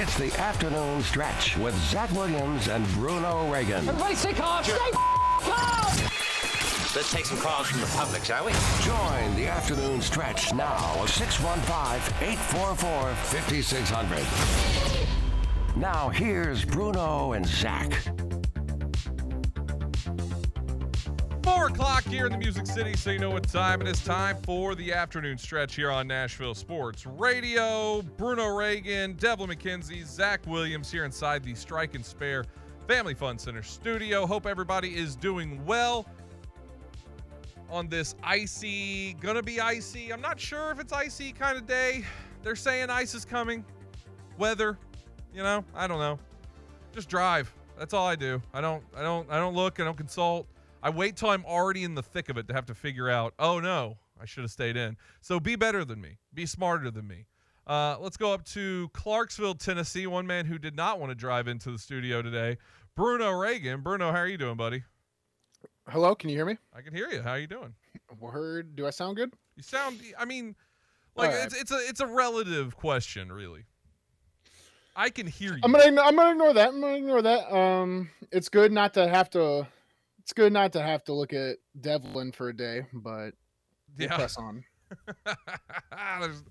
It's the afternoon stretch with Zach Williams and Bruno Reagan. Everybody stay calm. Stay calm. Let's take some calls from the public, shall we? Join the afternoon stretch now at 615-844-5600. Now here's Bruno and Zach. O'clock here in the Music City, so you know what time it is. Time for the afternoon stretch here on Nashville Sports Radio. Bruno Reagan, Devlin McKenzie, Zach Williams here inside the Strike and Spare Family Fun Center studio. Hope everybody is doing well on this icy, gonna be icy. I'm not sure if it's icy kind of day. They're saying ice is coming. Weather, you know, I don't know. Just drive. That's all I do. I don't, I don't, I don't look. I don't consult. I wait till I'm already in the thick of it to have to figure out, oh no, I should have stayed in. So be better than me. Be smarter than me. Uh, let's go up to Clarksville, Tennessee. One man who did not want to drive into the studio today, Bruno Reagan. Bruno, how are you doing, buddy? Hello, can you hear me? I can hear you. How are you doing? Word. Do I sound good? You sound. I mean, like right. it's it's a it's a relative question, really. I can hear you. I'm gonna I'm gonna ignore that. I'm gonna ignore that. Um, it's good not to have to. It's good not to have to look at Devlin for a day, but yeah. press on. There's-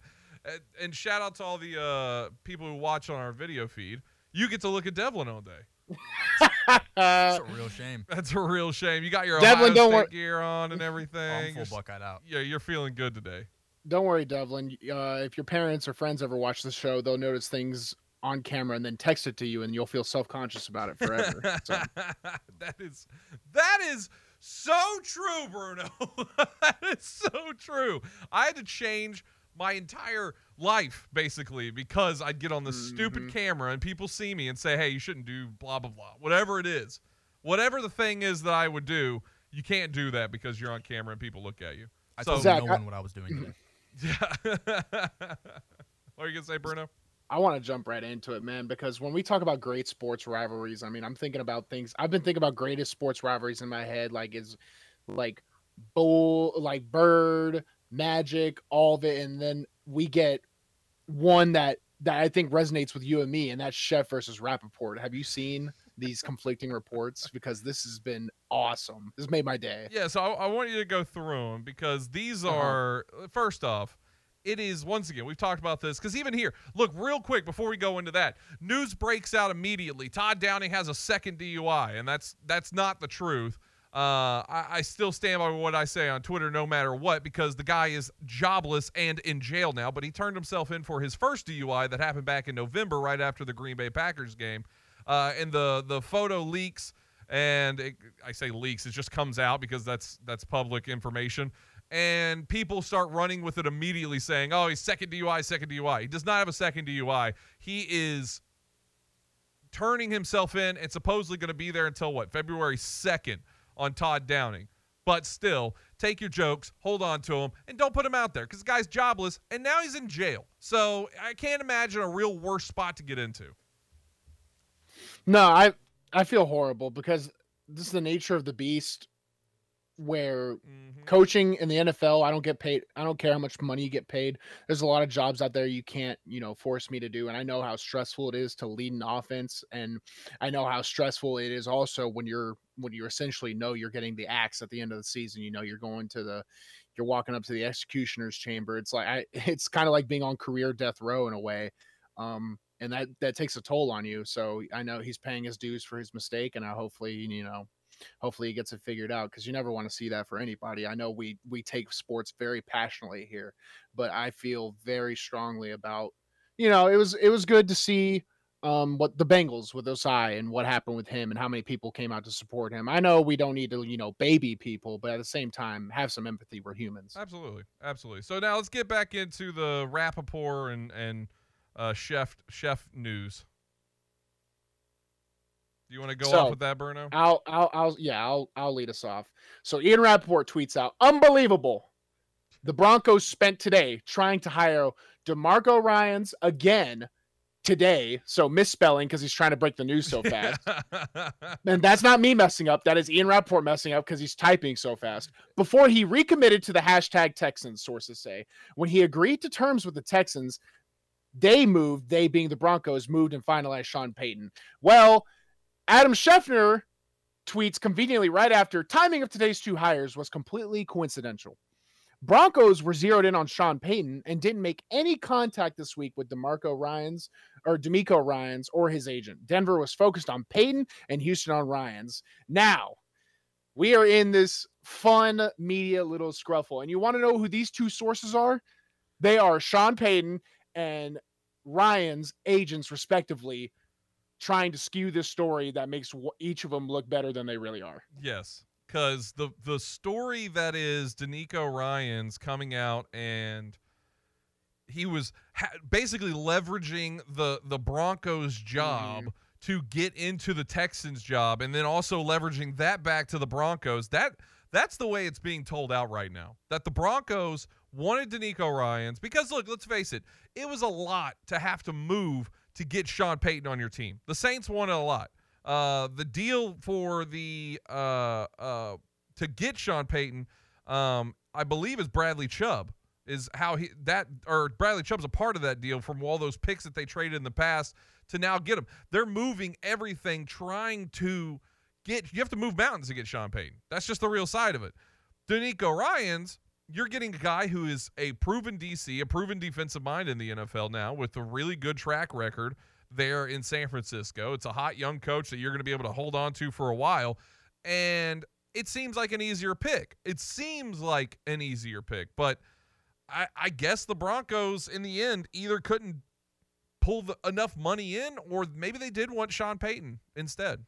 and, and shout out to all the uh, people who watch on our video feed. You get to look at Devlin all day. It's a real shame. That's a real shame. You got your Devlin, Ohio don't State wor- gear on and everything. I'm everything. full You're, Buckeye out. yeah, you're feeling good today. don't worry, Devlin. Uh, if your parents or friends ever watch the show, they'll notice things on camera and then text it to you, and you'll feel self conscious about it forever. so. that is that is so true, Bruno. that is so true. I had to change my entire life basically because I'd get on this stupid Mhm. camera and people see me and say, "Hey, you shouldn't do blah blah blah." Whatever it is. Whatever the thing is that I would do, you can't do that because you're on camera and people look at you. I So- told Zach, no I- one what I was doing today. Yeah. what are you going to say, Bruno? I want to jump right into it, man, because when we talk about great sports rivalries, I mean, I'm thinking about things. I've been thinking about greatest sports rivalries in my head, like is like bull, like bird, magic, all of it, and then we get one that that I think resonates with you and me, and that's Chef versus Rapoport. Have you seen these conflicting reports? Because this has been awesome. This made my day. Yeah, so I, I want you to go through them because these Uh-huh. are first off, it is once again we've talked about this because even here, look real quick before we go into that, news breaks out immediately. Todd Downing has a second DUI, and that's that's not the truth. Uh, I, I still stand by what I say on Twitter, no matter what, because the guy is jobless and in jail now. But he turned himself in for his first DUI that happened back in November, right after the Green Bay Packers game, uh, and the the photo leaks and it, I say leaks, it just comes out because that's that's public information. And people start running with it immediately, saying, "Oh, he's second DUI, second DUI." He does not have a second DUI. He is turning himself in and supposedly going to be there until what February second on Todd Downing. But still, take your jokes, hold on to them, and don't put him out there because the guy's jobless and now he's in jail. So I can't imagine a real worse spot to get into. No, I I feel horrible because this is the nature of the beast where Mhm. coaching in the NFL, I don't get paid. I don't care how much money you get paid. There's a lot of jobs out there you can't, you know, force me to do. And I know how stressful it is to lead an offense. And I know how stressful it is also when you're when you essentially know you're getting the axe at the end of the season. You know, you're going to the you're walking up to the executioner's chamber. It's like I it's kind of like being on career death row in a way. Um and that that takes a toll on you. So I know he's paying his dues for his mistake, and I hopefully you know hopefully he gets it figured out because you never want to see that for anybody. I know we we take sports very passionately here, but I feel very strongly about you know it was it was good to see um what the Bengals with Osai and what happened with him and how many people came out to support him. I know we don't need to you know baby people, but at the same time have some empathy. We're humans. Absolutely, absolutely. So now let's get back into the Rapoport and and uh, chef chef news. Do you want to go So, off with that, Bruno? I'll, I'll, I'll, yeah, I'll, I'll lead us off. So Ian Rapoport tweets out, "Unbelievable! The Broncos spent today trying to hire Demarco Ryan's again today. So misspelling because he's trying to break the news so fast. and that's not me messing up. That is Ian Rapoport messing up because he's typing so fast. Before he recommitted to the hashtag Texans, sources say, when he agreed to terms with the Texans, they moved, they being the Broncos, moved and finalized Sean Payton. Well, Adam Schefter tweets conveniently right after timing of today's two hires was completely coincidental. Broncos were zeroed in on Sean Payton and didn't make any contact this week with DeMarco Ryans or D'Amico Ryans or his agent. Denver was focused on Payton and Houston on Ryans. Now, we are in this fun media little scruffle. And you want to know who these two sources are? They are Sean Payton and Ryan's agents, respectively, trying to skew this story that makes each of them look better than they really are. Yes, because the the story that is DeMeco Ryans coming out and he was ha- basically leveraging the the Broncos job Mhm. to get into the Texans job and then also leveraging that back to the Broncos. That that's the way it's being told out right now. That the Broncos wanted DeMeco Ryans because look, let's face it, it was a lot to have to move to get Sean Payton on your team. The Saints wanted a lot. Uh, the deal for the uh, uh, to get Sean Payton, um, I believe, is Bradley Chubb. Is how he that or Bradley Chubb's a part of that deal from all those picks that they traded in the past to now get him. They're moving everything, trying to get. You have to move mountains to get Sean Payton. That's just the real side of it. DeMeco Ryans, you're getting a guy who is a proven DC, a proven defensive mind in the NFL now with a really good track record there in San Francisco. It's a hot young coach that you're going to be able to hold on to for a while. And it seems like an easier pick. It seems like an easier pick, but I, I guess the Broncos in the end either couldn't pull the, enough money in or maybe they did want Sean Payton instead.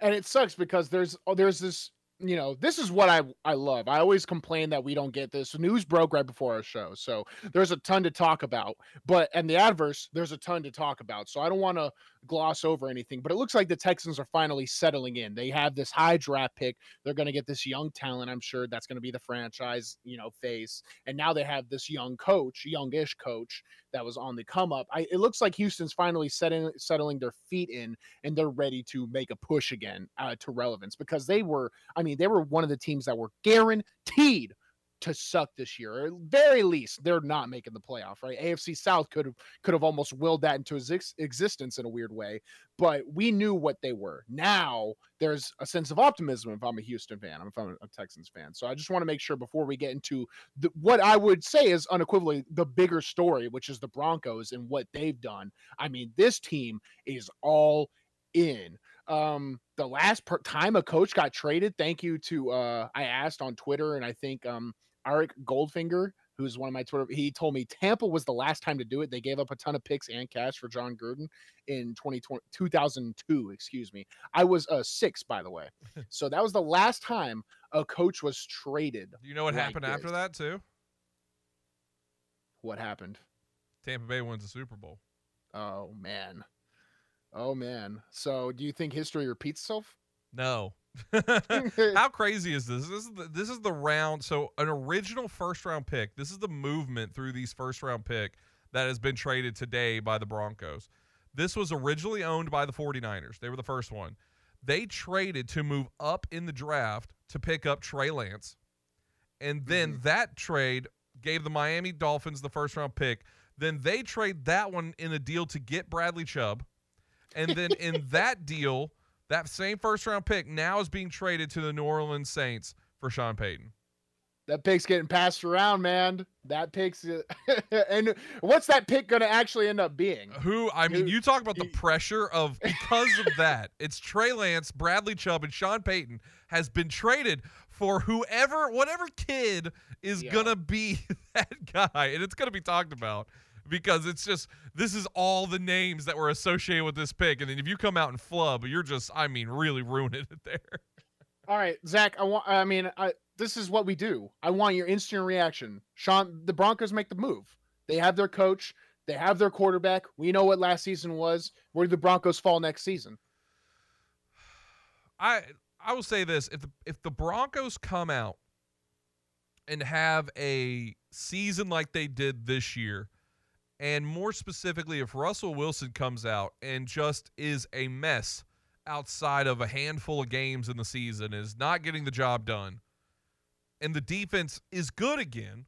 and it sucks because there's oh, there's this you know this is what i i love. I always complain that we don't get this news broke right before our show. So there's a ton to talk about but and the adverse there's a ton to talk about. So i don't want to gloss over anything but it looks like the texans are finally settling in. They have this high draft pick. They're going to get this young talent i'm sure that's going to be the franchise you know face. And now they have this young coach youngish coach that was on the come up. I, it looks like houston's finally setting settling their feet in and they're ready to make a push again uh, to relevance because they were, I mean, they were one of the teams that were guaranteed to suck this year. At very least, they're not making the playoff, right? AFC South could have could have almost willed that into exis- existence in a weird way, but we knew what they were. Now there's a sense of optimism if I'm a Houston fan, if I'm a Texans fan. So I just want to make sure before we get into the, what I would say is unequivocally the bigger story, which is the Broncos and what they've done. I mean, this team is all in. Um, the last per- time a coach got traded, thank you to uh, I asked on Twitter, and I think um, Arik Goldfinger, who's one of my Twitter, he told me Tampa was the last time to do it. They gave up a ton of picks and cash for Jon Gruden in 2020, 2002, excuse me. I was uh, six, by the way. so that was the last time a coach was traded. Do you know what Like happened after that too? What happened? Tampa Bay wins the Super Bowl. Oh, man. Oh, man. So do you think history repeats itself? No. How crazy is this? This is the, this is the round. So an original first round pick. This is the movement through these first round pick that has been traded today by the Broncos. This was originally owned by the 49ers. They were the first one. They traded to move up in the draft to pick up Trey Lance. And then mm-hmm. that trade gave the Miami Dolphins the first round pick. Then they trade that one in a deal to get Bradley Chubb. And then in that deal, that same first round pick now is being traded to the New Orleans Saints for Sean Payton. that pick's getting passed around, man. That pick's and what's that pick going to actually end up being? Who I mean, Who- you talk about the pressure of because of that. It's Trey Lance, Bradley Chubb, and Sean Payton has been traded for whoever, whatever kid is Yeah. gonna be that guy, and it's gonna be talked about because it's just this is all the names that were associated with this pick, and then if you come out and flub, you're just, I mean, really ruining it there. All right, Zach. I want. I mean, I, this is what we do. I want your instant reaction. Sean, the Broncos make the move. They have their coach. They have their quarterback. We know what last season was. Where do the Broncos fall next season? I I will say this: if the if the Broncos come out and have a season like they did this year, and more specifically, if Russell Wilson comes out and just is a mess outside of a handful of games in the season, is not getting the job done, and the defense is good again,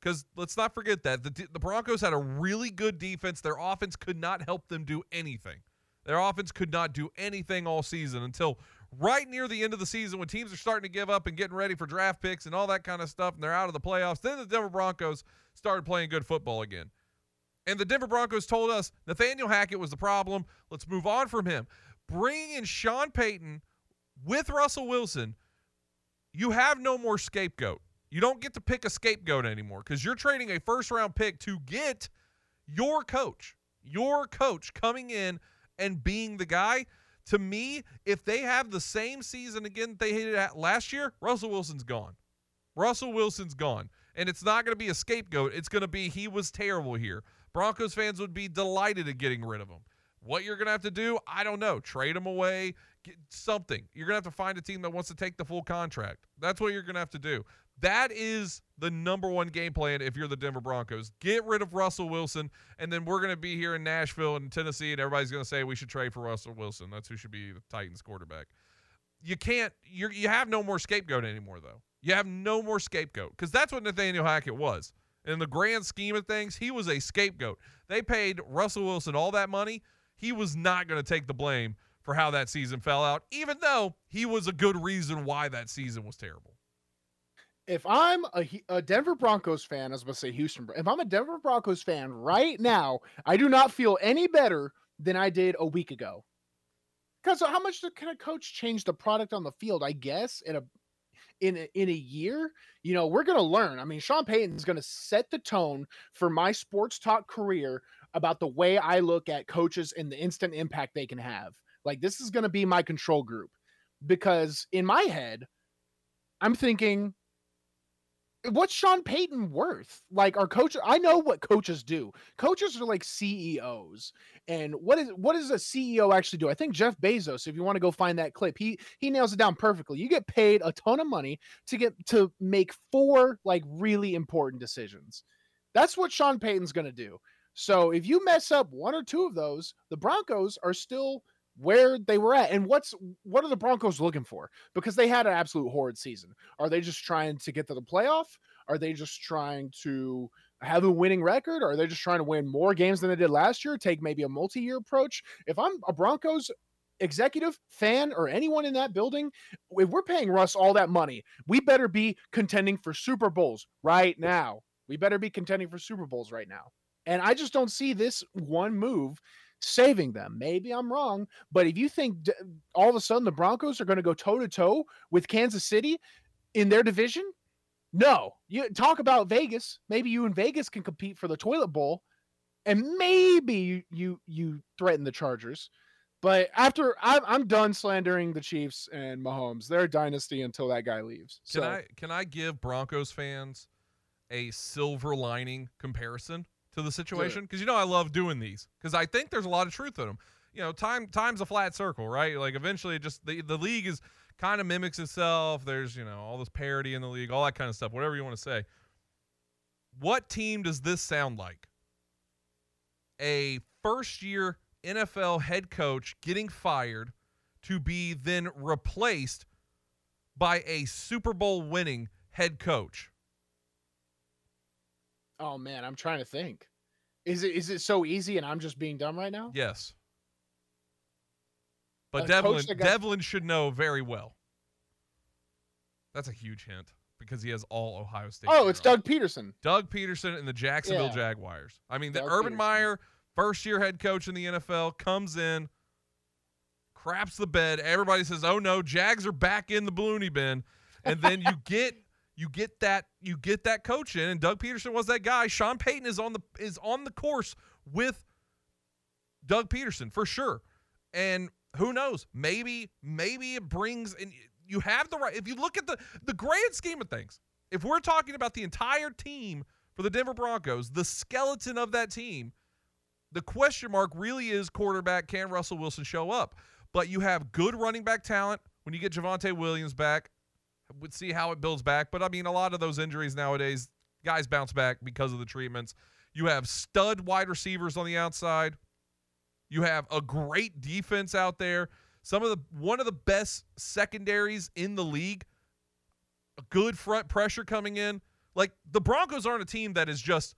Because let's not forget that the, the Broncos had a really good defense. Their offense could not help them do anything. Their offense could not do anything all season until right near the end of the season when teams are starting to give up and getting ready for draft picks and all that kind of stuff, and they're out of the playoffs. Then the Denver Broncos started playing good football again. And the Denver Broncos told us Nathaniel Hackett was the problem. Let's move on from him. Bringing in Sean Payton with Russell Wilson, you have no more scapegoat. You don't get to pick a scapegoat anymore because you're trading a first round pick to get your coach, your coach coming in and being the guy. To me, if they have the same season again they had at last year, Russell Wilson's gone. Russell Wilson's gone. And it's not going to be a scapegoat. It's going to be he was terrible here. Broncos fans would be delighted at getting rid of him. What you're going to have to do, I don't know. Trade him away, get something. You're going to have to find a team that wants to take the full contract. That's what you're going to have to do. That is the number one game plan if you're the Denver Broncos. Get rid of Russell Wilson, and then we're going to be here in Nashville and Tennessee, and everybody's going to say we should trade for Russell Wilson. That's who should be the Titans quarterback. You can't. You you have no more scapegoat anymore, though. You have no more scapegoat because that's what Nathaniel Hackett was. In the grand scheme of things, he was a scapegoat. They paid Russell Wilson all that money. He was not going to take the blame for how that season fell out, even though he was a good reason why that season was terrible. If I'm a, a Denver Broncos fan, I was about to say Houston. If I'm a Denver Broncos fan right now, I do not feel any better than I did a week ago. Because how much can a coach change the product on the field? I guess in a in a, in a year, you know, we're gonna learn. I mean, Sean Payton is gonna set the tone for my sports talk career about the way I look at coaches and the instant impact they can have. Like this is gonna be my control group because in my head, I'm thinking, what's Sean Payton worth? Like our coach, I know what coaches do. Coaches are like CEOs. And what is what does a CEO actually do? I think Jeff Bezos, if you want to go find that clip, he he nails it down perfectly. You get paid a ton of money to get to make four like really important decisions. That's what Sean Payton's gonna do. So if you mess up one or two of those, the Broncos are still where they were at. And what's what are the Broncos looking for? Because they had an absolute horrid season. Are they just trying to get to the playoff? Are they just trying to have a winning record? Or are they just trying to win more games than they did last year? Take maybe a multi-year approach. If I'm a Broncos executive, fan, or anyone in that building, if we're paying Russ all that money, we better be contending for Super Bowls right now. We better be contending for Super Bowls right now. And I just don't see this one move saving them. Maybe I'm wrong, but if you think d- all of a sudden the Broncos are going to go toe to toe with Kansas City in their division, no. You talk about Vegas. Maybe you and Vegas can compete for the toilet bowl, and maybe you you, you threaten the Chargers. But after I'm, I'm done slandering the Chiefs and Mahomes, they're a dynasty until that guy leaves. Can So I can I give Broncos fans a silver lining comparison to the situation? Because you know I love doing these because I think there's a lot of truth in them. You know, time time's a flat circle, right? Like eventually, it just the the league is kind of mimics itself. There's you know all this parity in the league, all that kind of stuff. Whatever you want to say. What team does this sound like? A first year NFL head coach getting fired to be then replaced by a Super Bowl winning head coach. Oh man, I'm trying to think. Is it is it so easy and I'm just being dumb right now? Yes. But coach Devlin got- Devlin should know very well. That's a huge hint because he has all Ohio State. Oh, it's. Doug Pederson. Doug Pederson and the Jacksonville Yeah. Jaguars. I mean, the Urban Peterson. Meyer, first year head coach in the NFL, comes in, craps the bed. Everybody says, "Oh no, Jags are back in the balloony bin," and then you get you get that you get that coach in, and Doug Pederson was that guy. Sean Payton is on the is on the course with Doug Pederson for sure, and who knows? Maybe maybe it brings and you have the right. If you look at the the grand scheme of things, if we're talking about the entire team for the Denver Broncos, the skeleton of that team, the question mark really is quarterback. Can Russell Wilson show up? But you have good running back talent when you get Javonte Williams back. Would see how it builds back. But I mean, a lot of those injuries nowadays, guys bounce back because of the treatments. You have stud wide receivers on the outside. You have a great defense out there. Some of the one of the best secondaries in the league. A good front pressure coming in Like the Broncos aren't a team that is just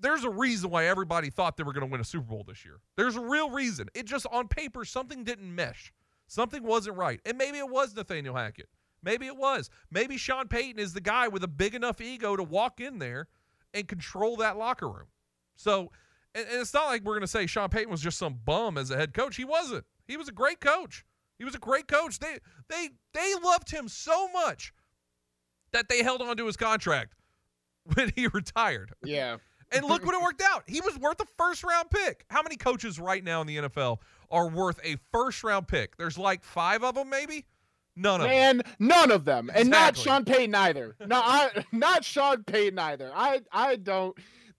there's a reason why everybody thought they were going to win a Super Bowl this year. There's a real reason. It just on paper something didn't mesh. Something wasn't right. And maybe it was Nathaniel Hackett. Maybe it was. Maybe Sean Payton is the guy with a big enough ego to walk in there and control that locker room. So, and, and it's not like we're going to say Sean Payton was just some bum as a head coach. He wasn't. He was a great coach. He was a great coach. They they they loved him so much that they held on to his contract when he retired. Yeah. And look what it worked out. He was worth a first round pick. How many coaches right now in the NFL are worth a first round pick? There's like five of them, maybe. None of them. Man, none of them, and not Sean Payton either. No, I not Sean Payton either. I I don't.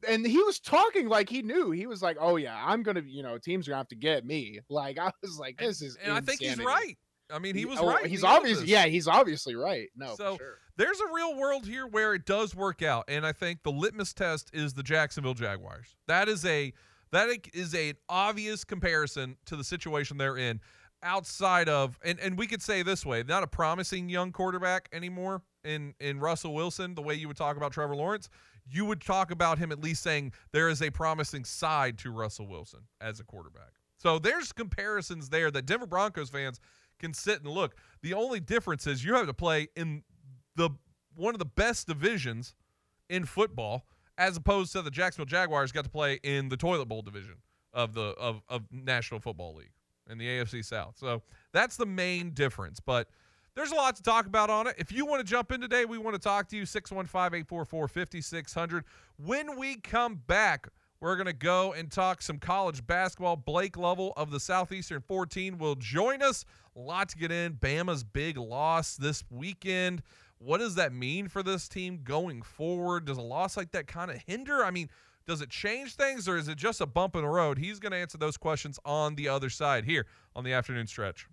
And he was talking like he knew. He was like, "Oh yeah, I'm gonna, you know, teams are gonna have to get me." Like I was like, "This is," And I think he's right. I mean, he was Oh, right. He's He obviously, yeah, he's obviously right. No, for So- sure. There's a real world here where it does work out, and I think the litmus test is the Jacksonville Jaguars. That is a that is a obvious comparison to the situation they're in. Outside of and and we could say this way, not a promising young quarterback anymore in in Russell Wilson. The way you would talk about Trevor Lawrence, you would talk about him at least saying there is a promising side to Russell Wilson as a quarterback. So there's comparisons there that Denver Broncos fans can sit and look. The only difference is you have to play in the one of the best divisions in football, as opposed to the Jacksonville Jaguars got to play in the toilet bowl division of the of, of National Football League in the AFC South. So that's the main difference. But there's a lot to talk about on it. If you want to jump in today, we want to talk to you 615-844-5600. When we come back, we're going to go and talk some college basketball. Blake Lovell of the Southeastern 14 will join us. A lot to get in. Bama's big loss this weekend. What does that mean for this team going forward? Does a loss like that kind of hinder? I mean, does it change things or is it just a bump in the road? He's going to answer those questions on the other side here on the afternoon stretch.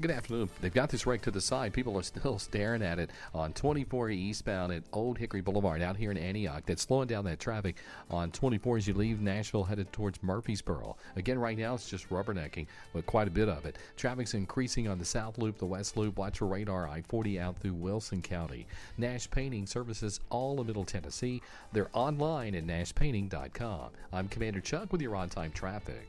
Good afternoon. They've got this right to the side. People are still staring at it on 24 eastbound at Old Hickory Boulevard out here in Antioch. That's slowing down that traffic on 24 as you leave Nashville headed towards Murfreesboro. Again, right now it's just rubbernecking, but quite a bit of it. Traffic's increasing on the South Loop, the West Loop. Watch for radar I 40 out through Wilson County. Nash Painting services all of Middle Tennessee. They're online at nashpainting.com. I'm Commander Chuck with your on time traffic.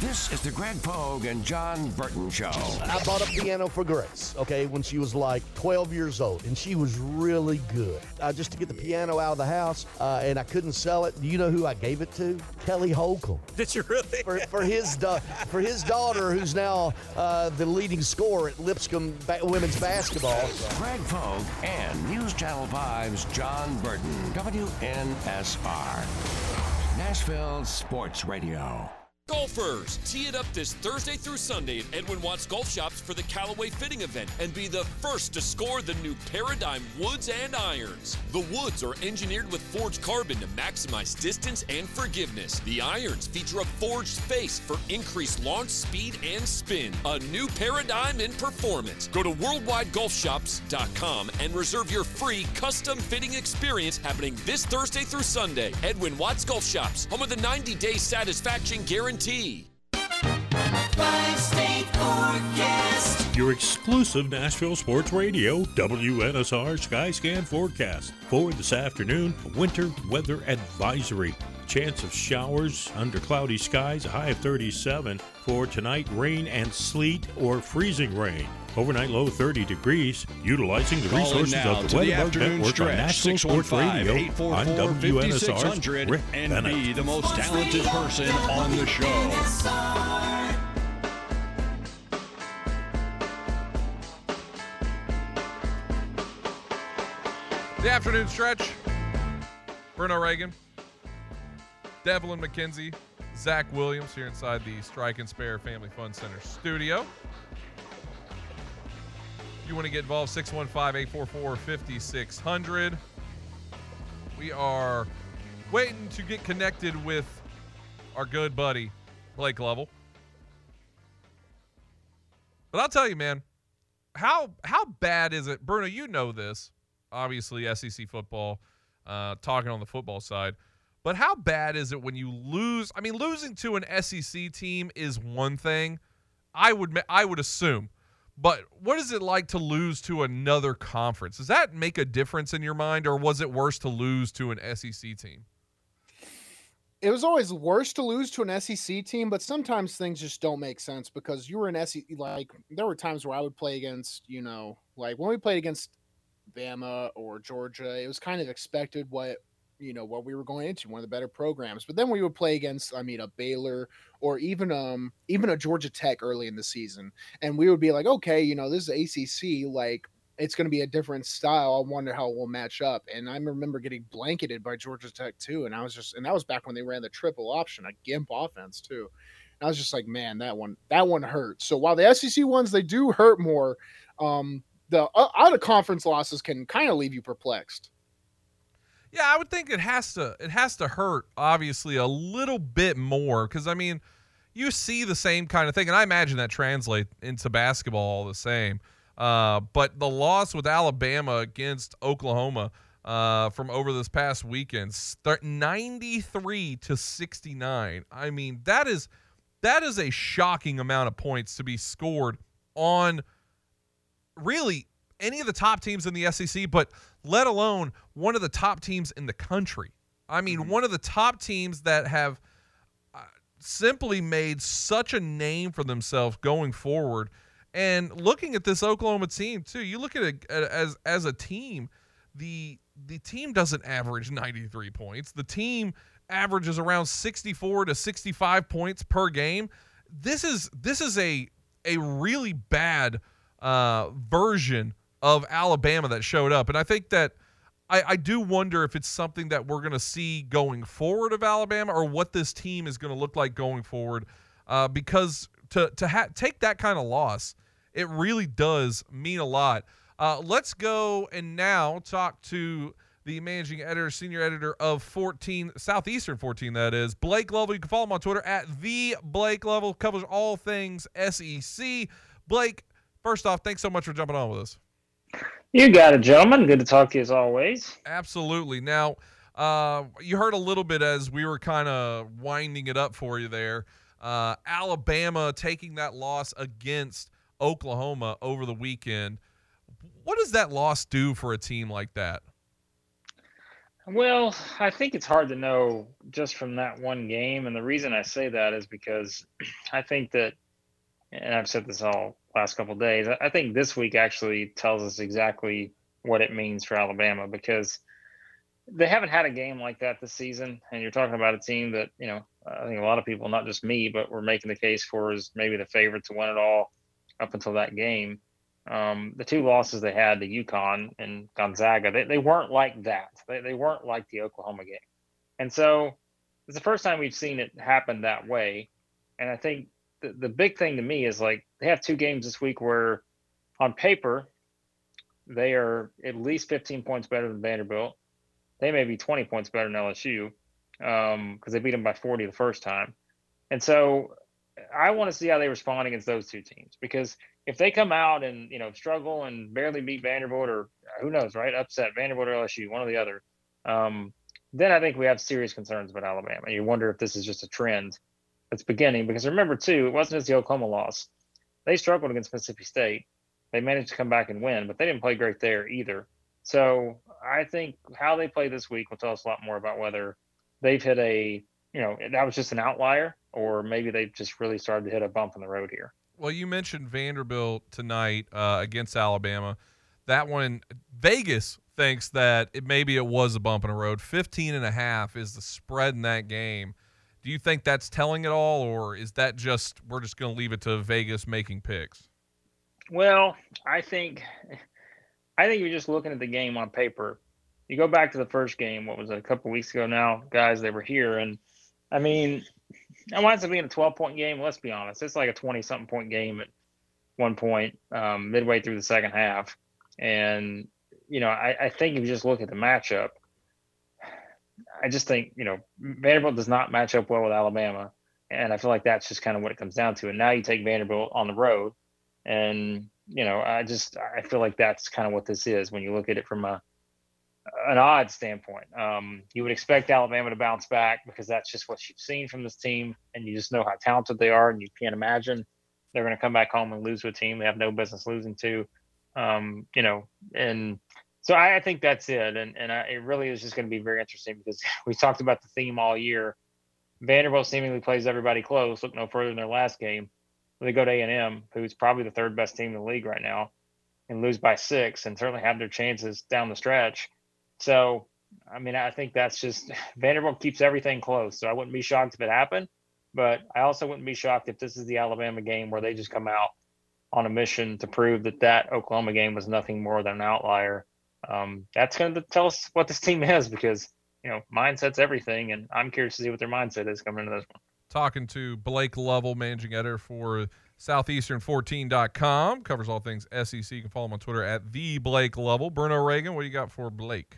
This is the Greg Pogue and John Burton Show. I bought a piano for Grace, okay, when she was like 12 years old, and she was really good. Uh, just to get the piano out of the house, uh, and I couldn't sell it. Do you know who I gave it to? Kelly Holcomb. Did you really? For, for his da- for his daughter, who's now uh, the leading scorer at Lipscomb ba- women's basketball. Greg Pogue and News Channel 5's John Burton, WNSR. Nashville Sports Radio. Golfers, tee it up this Thursday through Sunday at Edwin Watts Golf Shops for the Callaway Fitting event and be the first to score the new Paradigm woods and irons. The woods are engineered with forged carbon to maximize distance and forgiveness. The irons feature a forged face for increased launch speed and spin. A new paradigm in performance. Go to worldwidegolfshops.com and reserve your free custom fitting experience happening this Thursday through Sunday. Edwin Watts Golf Shops, home of the 90 day satisfaction guarantee. Five state forecast. Your exclusive Nashville Sports Radio, WNSR Skyscan forecast. For this afternoon, winter weather advisory. Chance of showers under cloudy skies, a high of 37. For tonight, rain and sleet or freezing rain. Overnight low 30 degrees. Utilizing the Call resources of the the Weather afternoon Network on National Sports Radio. I'm 615-844-5600 WNSR's Rick and Bennett. be the most talented person on the show. The afternoon stretch. Bruno Reagan, Devlin McKenzie, Zach Williams here inside the Strike and Spare Family Fun Center studio. You want to get involved, 615 844 5600. We are waiting to get connected with our good buddy, Blake Lovell. But I'll tell you, man, how how bad is it? Bruno, you know this. Obviously, SEC football, uh, talking on the football side. But how bad is it when you lose? I mean, losing to an SEC team is one thing. I would I would assume. But what is it like to lose to another conference? Does that make a difference in your mind, or was it worse to lose to an SEC team? it was always worse to lose to an SEC team, but sometimes things just don't make sense because you were an SEC. Like there were times where I would play against, you know, like when we played against Bama or Georgia, it was kind of expected what you know what we were going into one of the better programs. But then we would play against, I mean, a Baylor or even um even a Georgia Tech early in the season, and we would be like, okay, you know, this is ACC, like it's going to be a different style. I wonder how we'll match up. And I remember getting blanketed by Georgia Tech too. And I was just, and that was back when they ran the triple option, a gimp offense too. And I was just like, man, that one, that one hurt. So while the SEC ones they do hurt more, um, the uh, out of conference losses can kind of leave you perplexed. Yeah, I would think it has to it has to hurt obviously a little bit more because I mean, you see the same kind of thing, and I imagine that translate into basketball all the same. Uh, but the loss with Alabama against Oklahoma uh, from over this past weekend, start 93 to 69. I mean, that is that is a shocking amount of points to be scored on really any of the top teams in the SEC, but let alone one of the top teams in the country. I mean, one of the top teams that have uh, simply made such a name for themselves going forward. And looking at this Oklahoma team too, you look at it as as a team, the the team doesn't average 93 points. The team averages around 64 to 65 points per game. This is this is a a really bad uh, version of Alabama that showed up, and I think that I, I do wonder if it's something that we're going to see going forward of Alabama, or what this team is going to look like going forward. Uh, because to to ha- take that kind of loss, it really does mean a lot. Uh, let's go and now talk to the managing editor, senior editor of 14 Southeastern 14. That is Blake Lovell. You can follow him on Twitter at the Blake Lovell. Covers all things SEC. Blake, first off, thanks so much for jumping on with us. You got it, gentlemen. Good to talk to you as always. Absolutely. Now, uh, you heard a little bit as we were kind of winding it up for you there. Uh, Alabama taking that loss against Oklahoma over the weekend. What does that loss do for a team like that? Well, I think it's hard to know just from that one game. And the reason I say that is because I think that, and I've said this all last couple days, I think this week actually tells us exactly what it means for Alabama because they haven't had a game like that this season. And you're talking about a team that, you know, I think a lot of people, not just me, but we're making the case for is maybe the favorite to win it all up until that game. Um, the two losses they had to UConn and Gonzaga, they, they weren't like that. They, they weren't like the Oklahoma game. And so it's the first time we've seen it happen that way. And I think the, the big thing to me is like they have two games this week where on paper they are at least 15 points better than Vanderbilt. They may be 20 points better than LSU because um, they beat them by 40 the first time. And so I want to see how they respond against those two teams because if they come out and you know struggle and barely beat Vanderbilt or who knows, right, upset Vanderbilt or LSU, one or the other, um, then I think we have serious concerns about Alabama. You wonder if this is just a trend that's beginning because remember too, it wasn't just the Oklahoma loss; they struggled against Mississippi State. They managed to come back and win, but they didn't play great there either. So I think how they play this week will tell us a lot more about whether they've hit a you know that was just an outlier or maybe they've just really started to hit a bump in the road here. Well, you mentioned Vanderbilt tonight uh, against Alabama. That one, Vegas thinks that it maybe it was a bump in the road. 15 and a half is the spread in that game. Do you think that's telling it all, or is that just we're just going to leave it to Vegas making picks? Well, I think I think you're just looking at the game on paper. You go back to the first game. What was it? A couple weeks ago now, guys. They were here, and I mean, it winds up being a 12 point game. Let's be honest, it's like a 20 something point game at one point, um, midway through the second half. And, you know, I, I think if you just look at the matchup, I just think, you know, Vanderbilt does not match up well with Alabama. And I feel like that's just kind of what it comes down to. And now you take Vanderbilt on the road. And, you know, I just, I feel like that's kind of what this is when you look at it from a, an odd standpoint. Um, you would expect Alabama to bounce back because that's just what you've seen from this team, and you just know how talented they are, and you can't imagine they're going to come back home and lose to a team they have no business losing to. Um, you know, and so I, I think that's it, and and I, it really is just going to be very interesting because we talked about the theme all year. Vanderbilt seemingly plays everybody close. Look no further than their last game. They go to A and M, who's probably the third best team in the league right now, and lose by six, and certainly have their chances down the stretch so, I mean, I think that's just Vanderbilt keeps everything close. So I wouldn't be shocked if it happened, but I also wouldn't be shocked if this is the Alabama game where they just come out on a mission to prove that that Oklahoma game was nothing more than an outlier. Um, that's going to tell us what this team is because you know mindset's everything, and I'm curious to see what their mindset is coming into this one. Talking to Blake Lovell, managing editor for Southeastern14.com, covers all things SEC. You can follow him on Twitter at the Blake Lovell. Bruno Reagan, what do you got for Blake?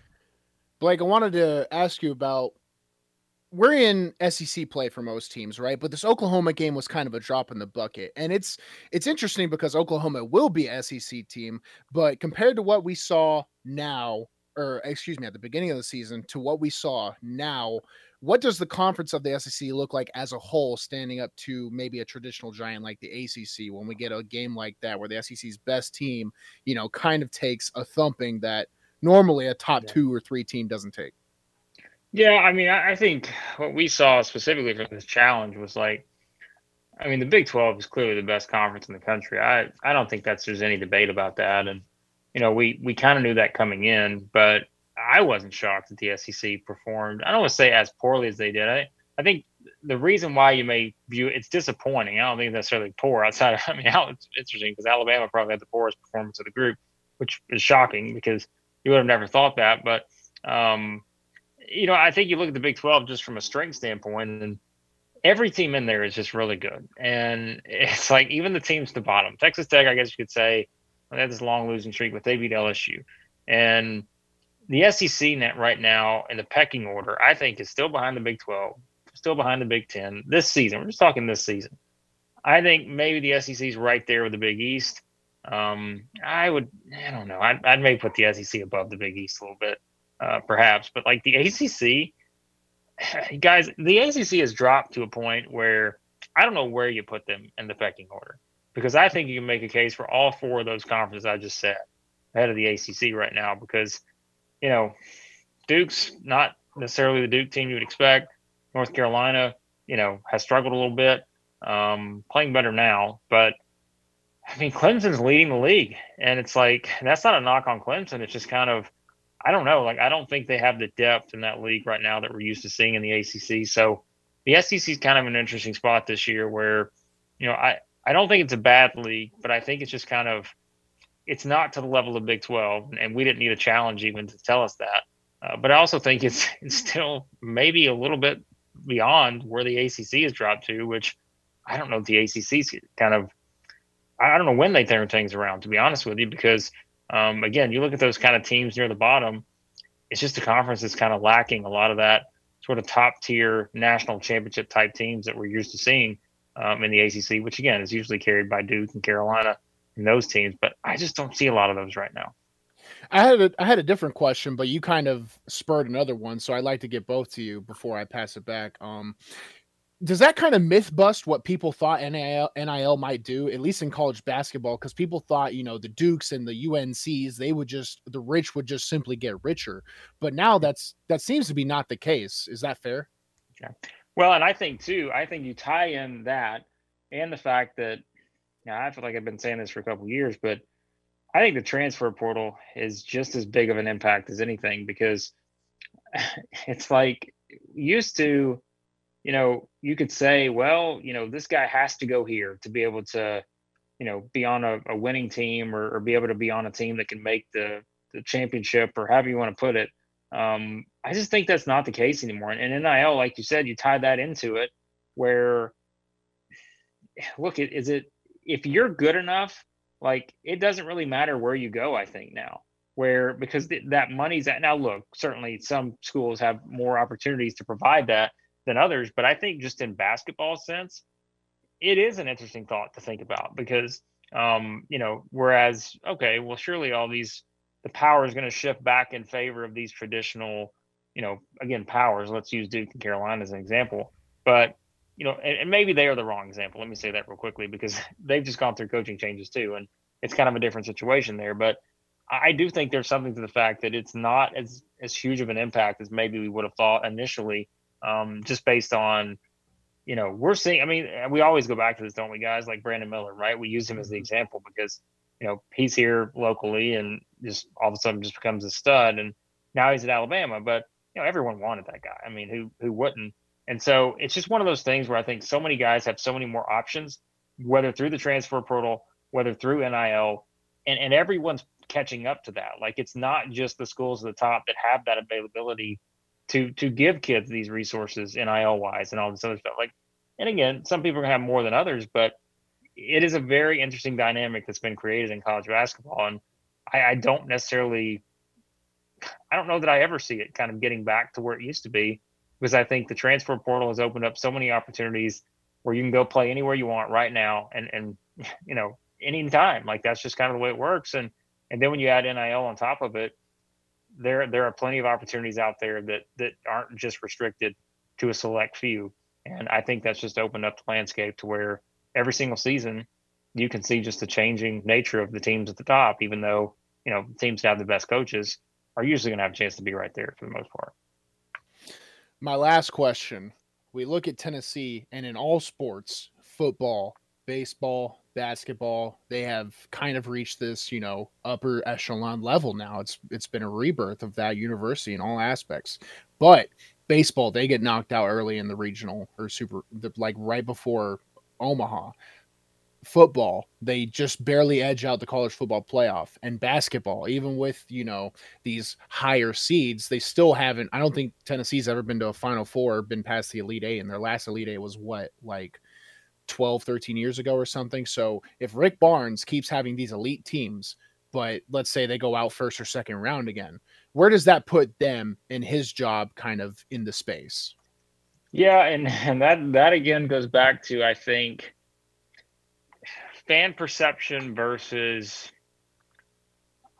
Blake, I wanted to ask you about we're in SEC play for most teams, right? But this Oklahoma game was kind of a drop in the bucket. And it's it's interesting because Oklahoma will be SEC team, but compared to what we saw now or excuse me, at the beginning of the season to what we saw now, what does the conference of the SEC look like as a whole standing up to maybe a traditional giant like the ACC when we get a game like that where the SEC's best team, you know, kind of takes a thumping that normally a top yeah. two or three team doesn't take. Yeah, I mean, I, think what we saw specifically from this challenge was like, I mean, the Big 12 is clearly the best conference in the country. I, I don't think that's there's any debate about that. And, you know, we, we kind of knew that coming in, but I wasn't shocked that the SEC performed. I don't want to say as poorly as they did. I, I think the reason why you may view it's disappointing. I don't think necessarily poor outside. Of, I mean, how it's interesting because Alabama probably had the poorest performance of the group, which is shocking because you would have never thought that. But um, you know, I think you look at the Big Twelve just from a strength standpoint, and every team in there is just really good. And it's like even the teams at the bottom, Texas Tech, I guess you could say, they had this long losing streak, but they beat LSU. And the SEC net right now in the pecking order, I think, is still behind the Big Twelve, still behind the Big Ten this season. We're just talking this season. I think maybe the SEC is right there with the Big East. Um, I would, I don't know. I'd, I'd maybe put the SEC above the Big East a little bit, uh, perhaps. But like the ACC, guys, the ACC has dropped to a point where I don't know where you put them in the pecking order because I think you can make a case for all four of those conferences I just said ahead of the ACC right now because, you know, Duke's not necessarily the Duke team you would expect. North Carolina, you know, has struggled a little bit, um, playing better now, but I mean, Clemson's leading the league, and it's like that's not a knock on Clemson. It's just kind of, I don't know. Like I don't think they have the depth in that league right now that we're used to seeing in the ACC. So the SEC is kind of an interesting spot this year, where, you know, I I don't think it's a bad league, but I think it's just kind of, it's not to the level of Big Twelve, and we didn't need a challenge even to tell us that. Uh, but I also think it's, it's still maybe a little bit beyond where the ACC has dropped to, which I don't know if the ACC's kind of I don't know when they turn things around to be honest with you because um, again you look at those kind of teams near the bottom, it's just a conference that's kind of lacking a lot of that sort of top tier national championship type teams that we're used to seeing um, in the ACC, which again is usually carried by Duke and Carolina and those teams. But I just don't see a lot of those right now. I had a I had a different question, but you kind of spurred another one, so I'd like to get both to you before I pass it back. Um, does that kind of myth bust what people thought NIL, NIL might do, at least in college basketball? Because people thought, you know, the Dukes and the UNCs, they would just the rich would just simply get richer. But now that's that seems to be not the case. Is that fair? Yeah. Well, and I think too, I think you tie in that and the fact that now I feel like I've been saying this for a couple years, but I think the transfer portal is just as big of an impact as anything because it's like used to, you know, you could say, well, you know, this guy has to go here to be able to, you know, be on a, a winning team or, or, be able to be on a team that can make the the championship or however you want to put it. Um, I just think that's not the case anymore. And, NIL, like you said, you tie that into it where look, is it if you're good enough, like it doesn't really matter where you go, I think now. Where because th- that money's at now look, certainly some schools have more opportunities to provide that than others, but I think just in basketball sense, it is an interesting thought to think about because um, you know, whereas okay, well surely all these the power is going to shift back in favor of these traditional you know, again, powers. Let's use Duke and Carolina as an example. But you know, and, and, maybe they are the wrong example. Let me say that real quickly because they've just gone through coaching changes too, and it's kind of a different situation there. But I do think there's something to the fact that it's not as as huge of an impact as maybe we would have thought initially, um, just based on, you know, we're seeing. I mean, we always go back to this, don't we, guys? Like Brandon Miller, right? We use him as the mm-hmm. example because you know he's here locally and just all of a sudden just becomes a stud, and now he's at Alabama, but you know, everyone wanted that guy. I mean, who who wouldn't? And so it's just one of those things where I think so many guys have so many more options, whether through the transfer portal, whether through NIL, and, and everyone's catching up to that. Like it's not just the schools at the top that have that availability to to give kids these resources NIL wise and all this other stuff. Like, and again, some people have more than others, but it is a very interesting dynamic that's been created in college basketball. And I, I don't necessarily I don't know that I ever see it kind of getting back to where it used to be because I think the transfer portal has opened up so many opportunities where you can go play anywhere you want right now and and you know anytime like that's just kind of the way it works and and then when you add NIL on top of it there there are plenty of opportunities out there that that aren't just restricted to a select few and I think that's just opened up the landscape to where every single season you can see just the changing nature of the teams at the top even though you know teams that have the best coaches are usually going to have a chance to be right there for the most part. My last question we look at Tennessee, and in all sports, football, baseball, basketball, they have kind of reached this, you know, upper echelon level now. It's it's been a rebirth of that university in all aspects. But baseball, they get knocked out early in the regional or super, like right before Omaha football, they just barely edge out the college football playoff. And basketball, even with, you know, these higher seeds, they still haven't. I don't think Tennessee's ever been to a Final Four, been past the Elite Eight. And their last Elite Eight was what, like 12, 13 years ago or something. So if Rick Barnes keeps having these elite teams, but let's say they go out first or second round again, where does that put them in his job kind of in the space? Yeah, and and that that again goes back to I think fan perception versus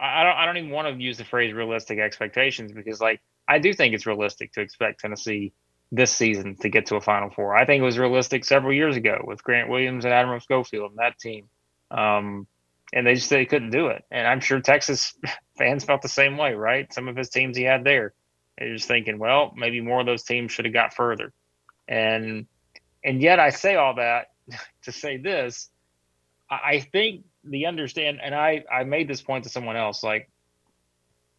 I don't I don't even want to use the phrase realistic expectations because like I do think it's realistic to expect Tennessee this season to get to a Final Four. I think it was realistic several years ago with Grant Williams and Admiral Schofield and that team. Um, and they just they couldn't do it. And I'm sure Texas fans felt the same way, right? Some of his teams he had there. They're just thinking, well, maybe more of those teams should have got further. And and yet I say all that to say this, I think the understand, and I I made this point to someone else. Like,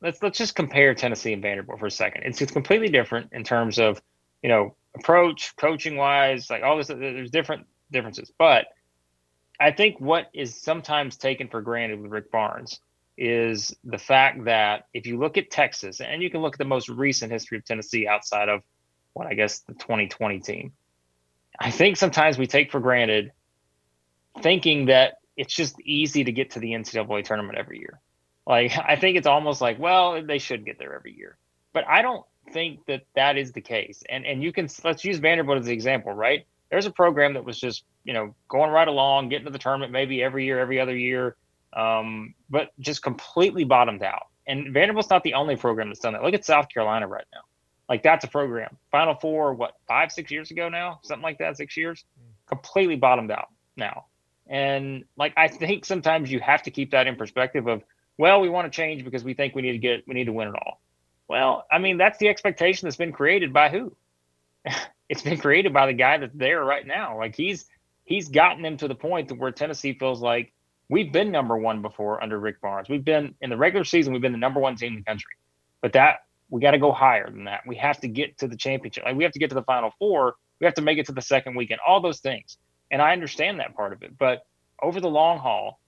let's let's just compare Tennessee and Vanderbilt for a second. It's it's completely different in terms of you know approach, coaching wise, like all this. There's different differences, but I think what is sometimes taken for granted with Rick Barnes is the fact that if you look at Texas, and you can look at the most recent history of Tennessee outside of what I guess the 2020 team, I think sometimes we take for granted thinking that it's just easy to get to the NCAA tournament every year. Like I think it's almost like, well, they should get there every year, but I don't think that that is the case. And and you can let's use Vanderbilt as an example, right? There's a program that was just you know going right along, getting to the tournament maybe every year, every other year, um, but just completely bottomed out. And Vanderbilt's not the only program that's done that. Look at South Carolina right now. Like that's a program. Final Four, what five, six years ago now, something like that, six years, completely bottomed out now. And like I think sometimes you have to keep that in perspective of, well, we want to change because we think we need to get we need to win it all. Well, I mean, that's the expectation that's been created by who? it's been created by the guy that's there right now. Like he's he's gotten them to the point to where Tennessee feels like we've been number one before under Rick Barnes. We've been in the regular season, we've been the number one team in the country. But that we got to go higher than that. We have to get to the championship. Like we have to get to the final four. We have to make it to the second weekend. All those things. And I understand that part of it. But over the long haul,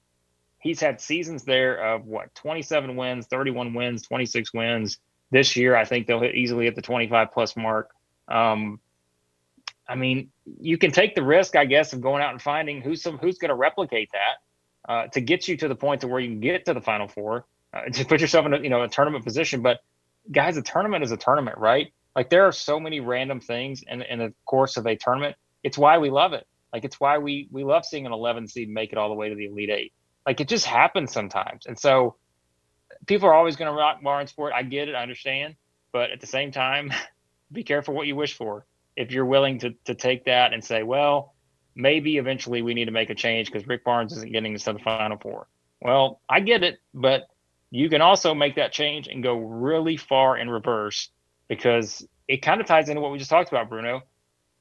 he's had seasons there of what 27 wins, 31 wins, 26 wins. This year, I think they'll hit easily at the 25 plus mark. Um, I mean, you can take the risk, I guess, of going out and finding who's some who's going to replicate that uh, to get you to the point to where you can get to the Final Four, uh, to put yourself in a you know a tournament position. But guys, a tournament is a tournament, right? Like there are so many random things in in the course of a tournament. It's why we love it. Like it's why we we love seeing an 11 seed make it all the way to the Elite Eight. Like it just happens sometimes, and so people are always going to rock Barnsport. I get it, I understand, but at the same time, be careful what you wish for. If you're willing to to take that and say, well, maybe eventually we need to make a change because Rick Barnes isn't getting to the Final Four. Well, I get it, but you can also make that change and go really far in reverse because it kind of ties into what we just talked about, Bruno.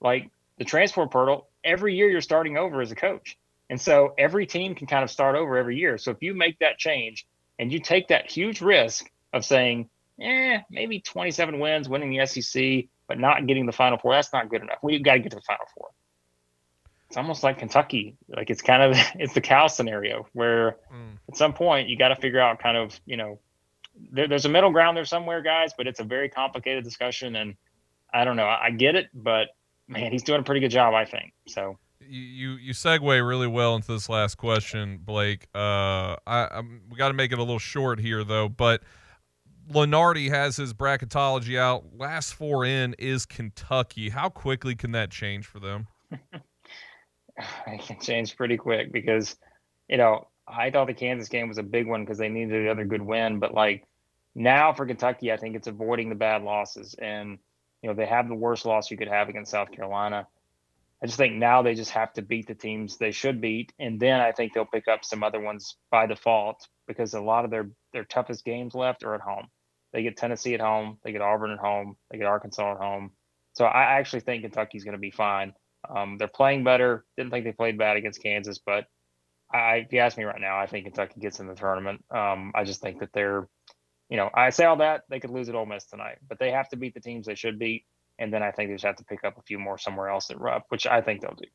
Like the transfer portal, every year you're starting over as a coach. And so every team can kind of start over every year. So if you make that change and you take that huge risk of saying, eh, maybe 27 wins, winning the SEC, but not getting the Final Four, that's not good enough. We've got to get to the Final Four. It's almost like Kentucky. Like it's kind of it's the Cal scenario where Mm. at some point you got to figure out kind of you know there, there's a middle ground there somewhere, guys, but it's a very complicated discussion. And I don't know. I, I get it, but man, he's doing a pretty good job, I think. So you you, segue really well into this last question, Blake. Uh, I I'm, we got to make it a little short here though, but Lunardi has his bracketology out. Last four in is Kentucky. How quickly can that change for them? it can change pretty quick because you know I thought the Kansas game was a big one because they needed another good win, but like now for Kentucky, I think it's avoiding the bad losses and you know they have the worst loss you could have against South Carolina. I just think now they just have to beat the teams they should beat, and then I think they'll pick up some other ones by default because a lot of their their toughest games left are at home. They get Tennessee at home, they get Auburn at home, they get Arkansas at home. So I actually think Kentucky's going to be fine. Um, they're playing better. Didn't think they played bad against Kansas, but I, if you ask me right now, I think Kentucky gets in the tournament. Um, I just think that they're, you know, I say all that they could lose at Ole Miss tonight, but they have to beat the teams they should beat, and then I think they just have to pick up a few more somewhere else at Rupp, which I think they'll do.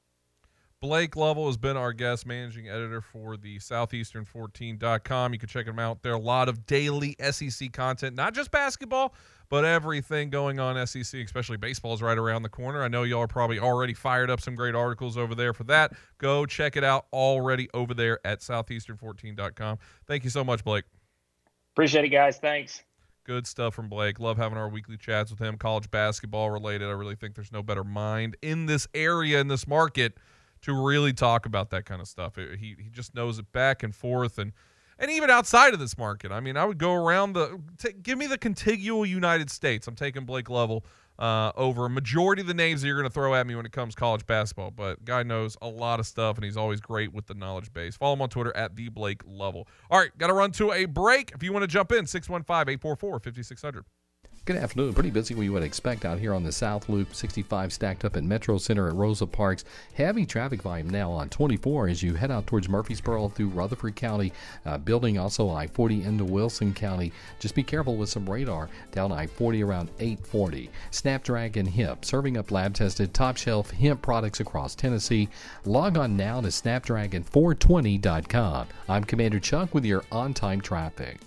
Blake Lovell has been our guest managing editor for the southeastern14.com. You can check him out there. Are a lot of daily SEC content, not just basketball, but everything going on SEC, especially baseball is right around the corner. I know y'all are probably already fired up some great articles over there for that. Go check it out already over there at southeastern14.com. Thank you so much, Blake. Appreciate it, guys. Thanks. Good stuff from Blake. Love having our weekly chats with him, college basketball related. I really think there's no better mind in this area, in this market, to really talk about that kind of stuff. He he just knows it back and forth, and and even outside of this market. I mean, I would go around the t- give me the contiguous United States. I'm taking Blake Lovell uh, over a majority of the names that you're going to throw at me when it comes college basketball. But guy knows a lot of stuff, and he's always great with the knowledge base. Follow him on Twitter at the Blake Lovell. All right, got to run to a break. If you want to jump in, 615-844-5600. Good afternoon. Pretty busy we would expect out here on the South Loop. 65 stacked up at Metro Center at Rosa Parks. Heavy traffic volume now on 24 as you head out towards Murfreesboro through Rutherford County, uh, building also I 40 into Wilson County. Just be careful with some radar down I 40 around 840. Snapdragon Hemp, serving up lab tested top shelf hemp products across Tennessee. Log on now to snapdragon420.com. I'm Commander Chuck with your on time traffic.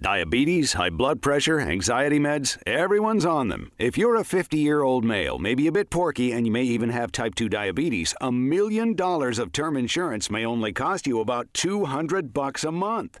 Diabetes, high blood pressure, anxiety meds, everyone's on them. If you're a 50 year old male, maybe a bit porky, and you may even have type 2 diabetes, a million dollars of term insurance may only cost you about 200 bucks a month.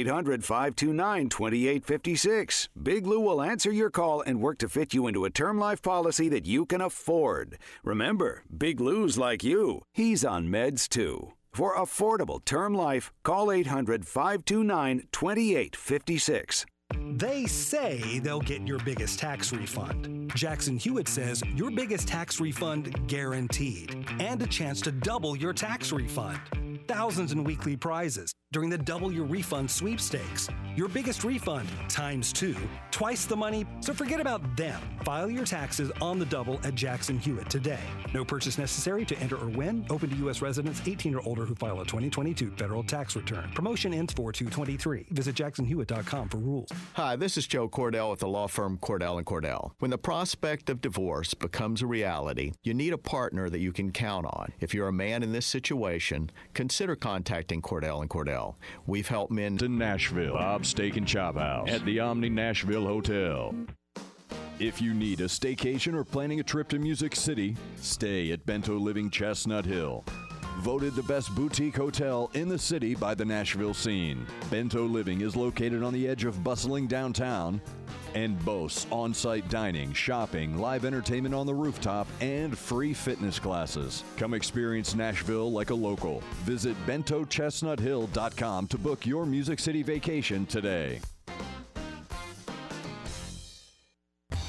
529 2856. Big Lou will answer your call and work to fit you into a term life policy that you can afford. Remember, Big Lou's like you. He's on meds too. For affordable term life, call 800 529 2856. They say they'll get your biggest tax refund. Jackson Hewitt says your biggest tax refund guaranteed and a chance to double your tax refund. Thousands in weekly prizes during the Double Your Refund sweepstakes. Your biggest refund times two, twice the money, so forget about them. File your taxes on the double at Jackson Hewitt today. No purchase necessary to enter or win. Open to U.S. residents 18 or older who file a 2022 federal tax return. Promotion ends 4 223. Visit jacksonhewitt.com for rules. Hi, this is Joe Cordell with the law firm Cordell and Cordell. When the prospect of divorce becomes a reality, you need a partner that you can count on. If you're a man in this situation, consider contacting Cordell and Cordell. We've helped men to Nashville. Bob's Steak and Chop House at the Omni Nashville Hotel. If you need a staycation or planning a trip to Music City, stay at Bento Living Chestnut Hill. Voted the best boutique hotel in the city by the Nashville scene. Bento Living is located on the edge of bustling downtown and boasts on site dining, shopping, live entertainment on the rooftop, and free fitness classes. Come experience Nashville like a local. Visit bentochestnuthill.com to book your Music City vacation today.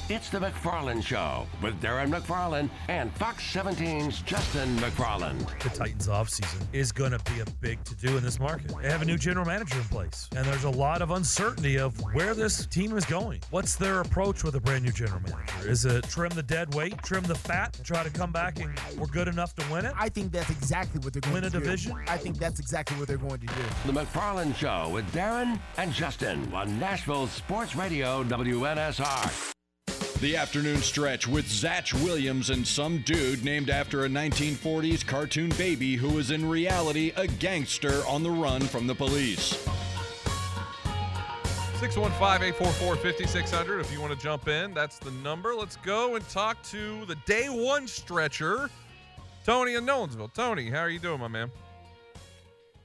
It's the McFarland Show with Darren McFarland and Fox 17's Justin McFarland. The Titans offseason is going to be a big to do in this market. They have a new general manager in place, and there's a lot of uncertainty of where this team is going. What's their approach with a brand new general manager? Is it trim the dead weight, trim the fat, and try to come back and we're good enough to win it? I think that's exactly what they're going Win to do. Win a division? I think that's exactly what they're going to do. The McFarland Show with Darren and Justin on Nashville Sports Radio WNSR. The afternoon stretch with Zach Williams and some dude named after a 1940s cartoon baby who is in reality a gangster on the run from the police. 615-844-5600 if you want to jump in that's the number let's go and talk to the day one stretcher tony in nolensville tony how are you doing my man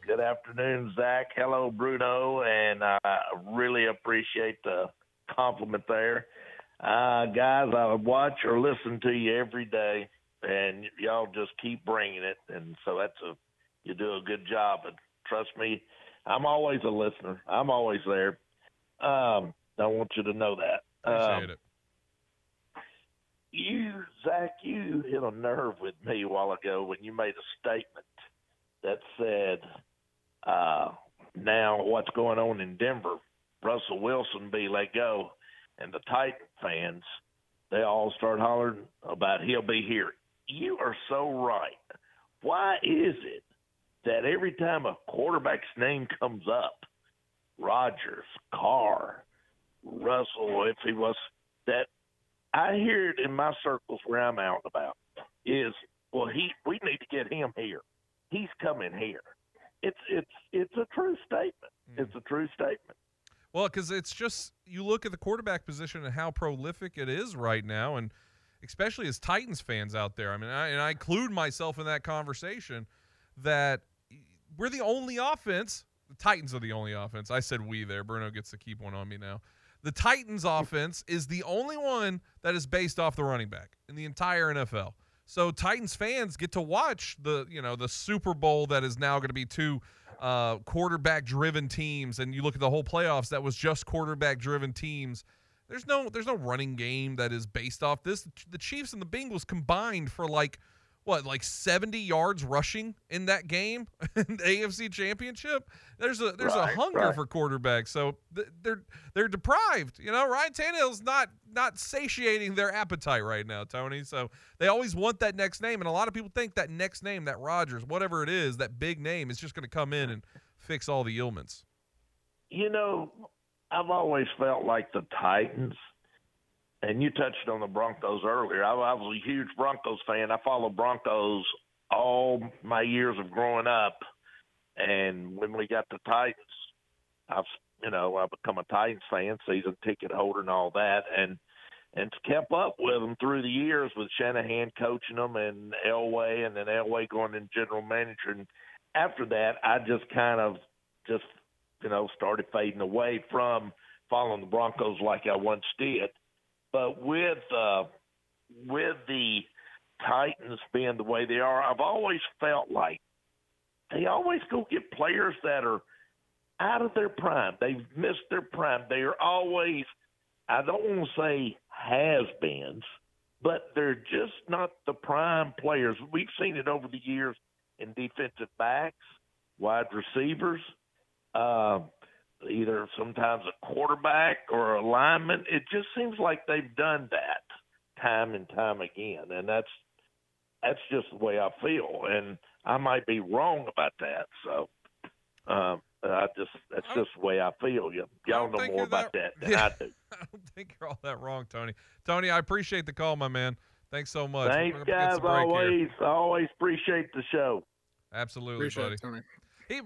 Good afternoon, Zach. Hello, Bruno, and uh, I really appreciate the compliment there. Uh, guys, I watch or listen to you every day, and y'all just keep bringing it, and so that's a you do a good job. And trust me, I'm always a listener. I'm always there. Um, I want you to know that. appreciate Um, it you, Zach, you hit a nerve with me a while ago when you made a statement that said, uh, now what's going on in Denver, Russell Wilson be let go, and the Titan fans, they all start hollering about he'll be here. You are so right. Why is it that every time a quarterback's name comes up, Rodgers, Carr, Russell, if he was that I hear it in my circles where I'm out and about is well he we need to get him here. He's coming here. It's it's it's a true statement. Mm. It's a true statement. Well, because it's just you look at the quarterback position and how prolific it is right now, and especially as Titans fans out there. I mean, I, and I include myself in that conversation that we're the only offense. The Titans are the only offense. I said we there. Bruno gets to keep one on me now. The Titans offense is the only one that is based off the running back in the entire NFL. So Titans fans get to watch the you know the Super Bowl that is now going to be two uh, quarterback driven teams, and you look at the whole playoffs that was just quarterback driven teams. There's no there's no running game that is based off this. The Chiefs and the Bengals combined for like what like 70 yards rushing in that game in the AFC Championship. There's a there's Right, a hunger right. for quarterbacks, so th- they're they're deprived. You know, Ryan Tannehill's not not satiating their appetite right now, Tony. So they always want that next name, and a lot of people think that next name, that Rodgers, whatever it is, that big name, is just going to come in and fix all the ailments. You know, I've always felt like the Titans, and you touched on the Broncos earlier. I, I was a huge Broncos fan. I followed Broncos all my years of growing up, and when we got the Titans, I've you know I've become a Titans fan, season ticket holder, and all that, and and kept up with them through the years with Shanahan coaching them and Elway, and then Elway going in general manager. And after that, I just kind of just you know started fading away from following the Broncos like I once did. But with uh, with the Titans being the way they are, I've always felt like they always go get players that are out of their prime. They've missed their prime. They are always, I don't want to say has beens, but they're just not the prime players. We've seen it over the years in defensive backs, wide receivers, uh, either sometimes a quarterback or a lineman. It just seems like they've done that time and time again, and that's that's just the way I feel. And I might be wrong about that. So um, I just that's just the way I feel. You y'all know more about that- that, than Yeah. I do. I don't think you're all that wrong, Tony. Tony, I appreciate the call, my man. Thanks so much. Thanks, We're gonna get guys. some break here. Always, always appreciate the show. Absolutely, Appreciate buddy. it, Tony. He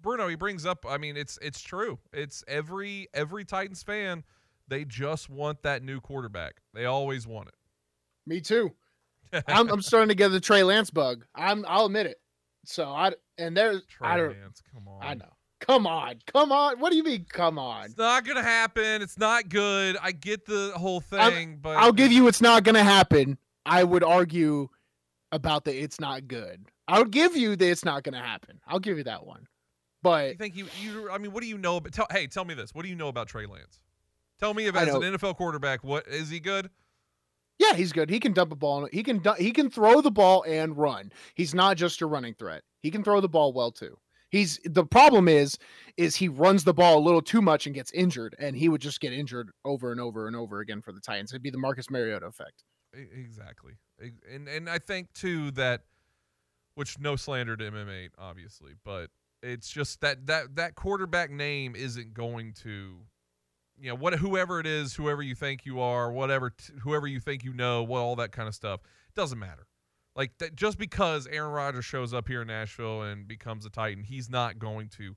Bruno, he brings up. I mean, it's it's true. It's every every Titans fan. They just want that new quarterback. They always want it. Me too. I'm, I'm starting to get the Trey Lance bug. I'm. I'll admit it. So I and there's I Trey don't. Lance, come on. I know. Come on, come on. What do you mean? Come on. It's not gonna happen. It's not good. I get the whole I'm- thing, but I'll give you. It's not going to happen. I would argue about the. It's not good. I would give you the. It's not going to happen. I'll give you that one. But you think you you. I mean, what do you know? About, tell, hey, tell me this. What do you know about Trey Lance? Tell me if as an NFL quarterback, what is he good? Yeah, he's good. He can dump a ball. He can he can throw the ball and run. He's not just a running threat. He can throw the ball well too. He's the problem is is he runs the ball a little too much and gets injured, and he would just get injured over and over and over again for the Titans. It'd be the Marcus Mariota effect. Exactly. And and I think too that which no slander to MMA obviously, but it's just that that that quarterback name isn't going to you know what whoever it is, whoever you think you are, whatever whoever you think you know, what all that kind of stuff doesn't matter. Like that just because Aaron Rodgers shows up here in Nashville and becomes a Titan, he's not going to,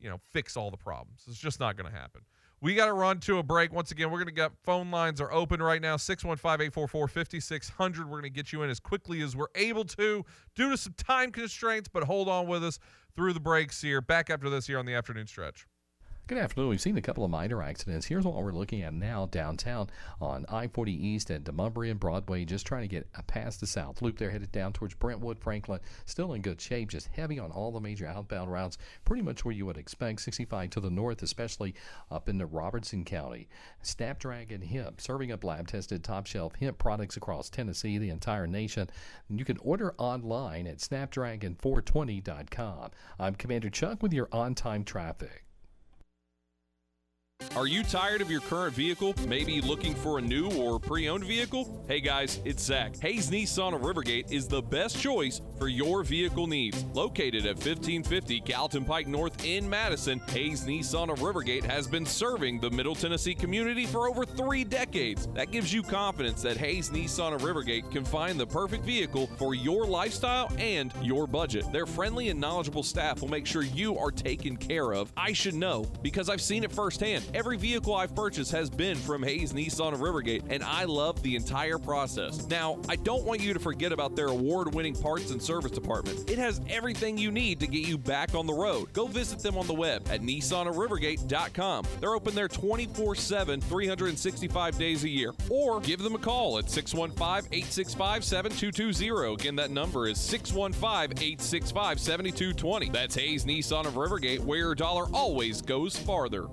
you know, fix all the problems. It's just not going to happen. We got to run to a break. Once again, we're going to get phone lines are open right now 615 844 5600. We're going to get you in as quickly as we're able to due to some time constraints, but hold on with us through the breaks here. Back after this here on the afternoon stretch. Good afternoon. We've seen a couple of minor accidents. Here's what we're looking at now downtown on I 40 East at Demonbreun Broadway, just trying to get past the South Loop there, headed down towards Brentwood, Franklin. Still in good shape, just heavy on all the major outbound routes, pretty much where you would expect. 65 to the north, especially up into Robertson County. Snapdragon Hemp, serving up lab tested top shelf hemp products across Tennessee, the entire nation. You can order online at snapdragon420.com. I'm Commander Chuck with your on time traffic. Are you tired of your current vehicle? Maybe looking for a new or pre owned vehicle? Hey guys, it's Zach. Hayes Nissan of Rivergate is the best choice for your vehicle needs. Located at 1550 Gallatin Pike North in Madison, Hayes Nissan of Rivergate has been serving the Middle Tennessee community for over three decades. That gives you confidence that Hayes Nissan of Rivergate can find the perfect vehicle for your lifestyle and your budget. Their friendly and knowledgeable staff will make sure you are taken care of. I should know because I've seen it firsthand. Every vehicle I've purchased has been from Hayes Nissan of Rivergate, and I love the entire process. Now, I don't want you to forget about their award winning parts and service department. It has everything you need to get you back on the road. Go visit them on the web at nissanofrivergate.com. They're open there 24 7, 365 days a year. Or give them a call at 615 865 7220. Again, that number is 615 865 7220. That's Hayes Nissan of Rivergate, where your dollar always goes farther.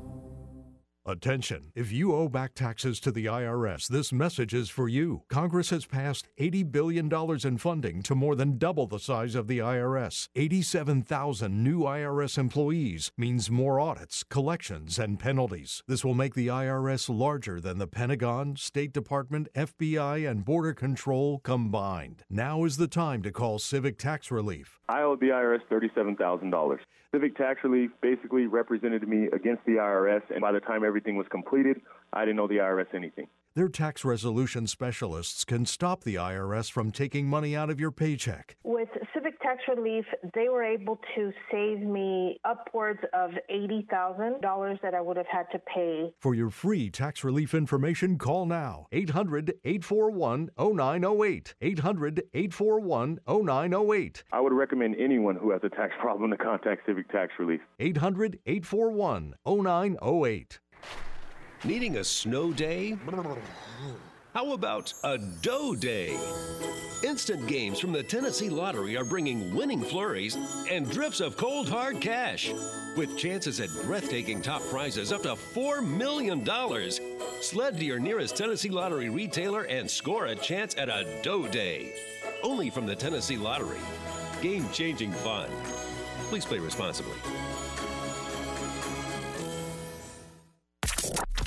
Attention! If you owe back taxes to the IRS, this message is for you. Congress has passed $80 billion in funding to more than double the size of the IRS. 87,000 new IRS employees means more audits, collections, and penalties. This will make the IRS larger than the Pentagon, State Department, FBI, and Border Control combined. Now is the time to call Civic Tax Relief. I owe the IRS $37,000. Civic Tax Relief basically represented me against the IRS, and by the time everything was completed, I didn't owe the IRS anything. Their tax resolution specialists can stop the IRS from taking money out of your paycheck. With Civic Tax Relief, they were able to save me upwards of $80,000 that I would have had to pay. For your free tax relief information, call now 800 841 0908. 800 841 0908. I would recommend anyone who has a tax problem to contact Civic Tax Relief. 800 841 0908. Needing a snow day? How about a dough day? Instant games from the Tennessee Lottery are bringing winning flurries and drifts of cold hard cash. With chances at breathtaking top prizes up to $4 million. Sled to your nearest Tennessee Lottery retailer and score a chance at a dough day. Only from the Tennessee Lottery. Game changing fun. Please play responsibly.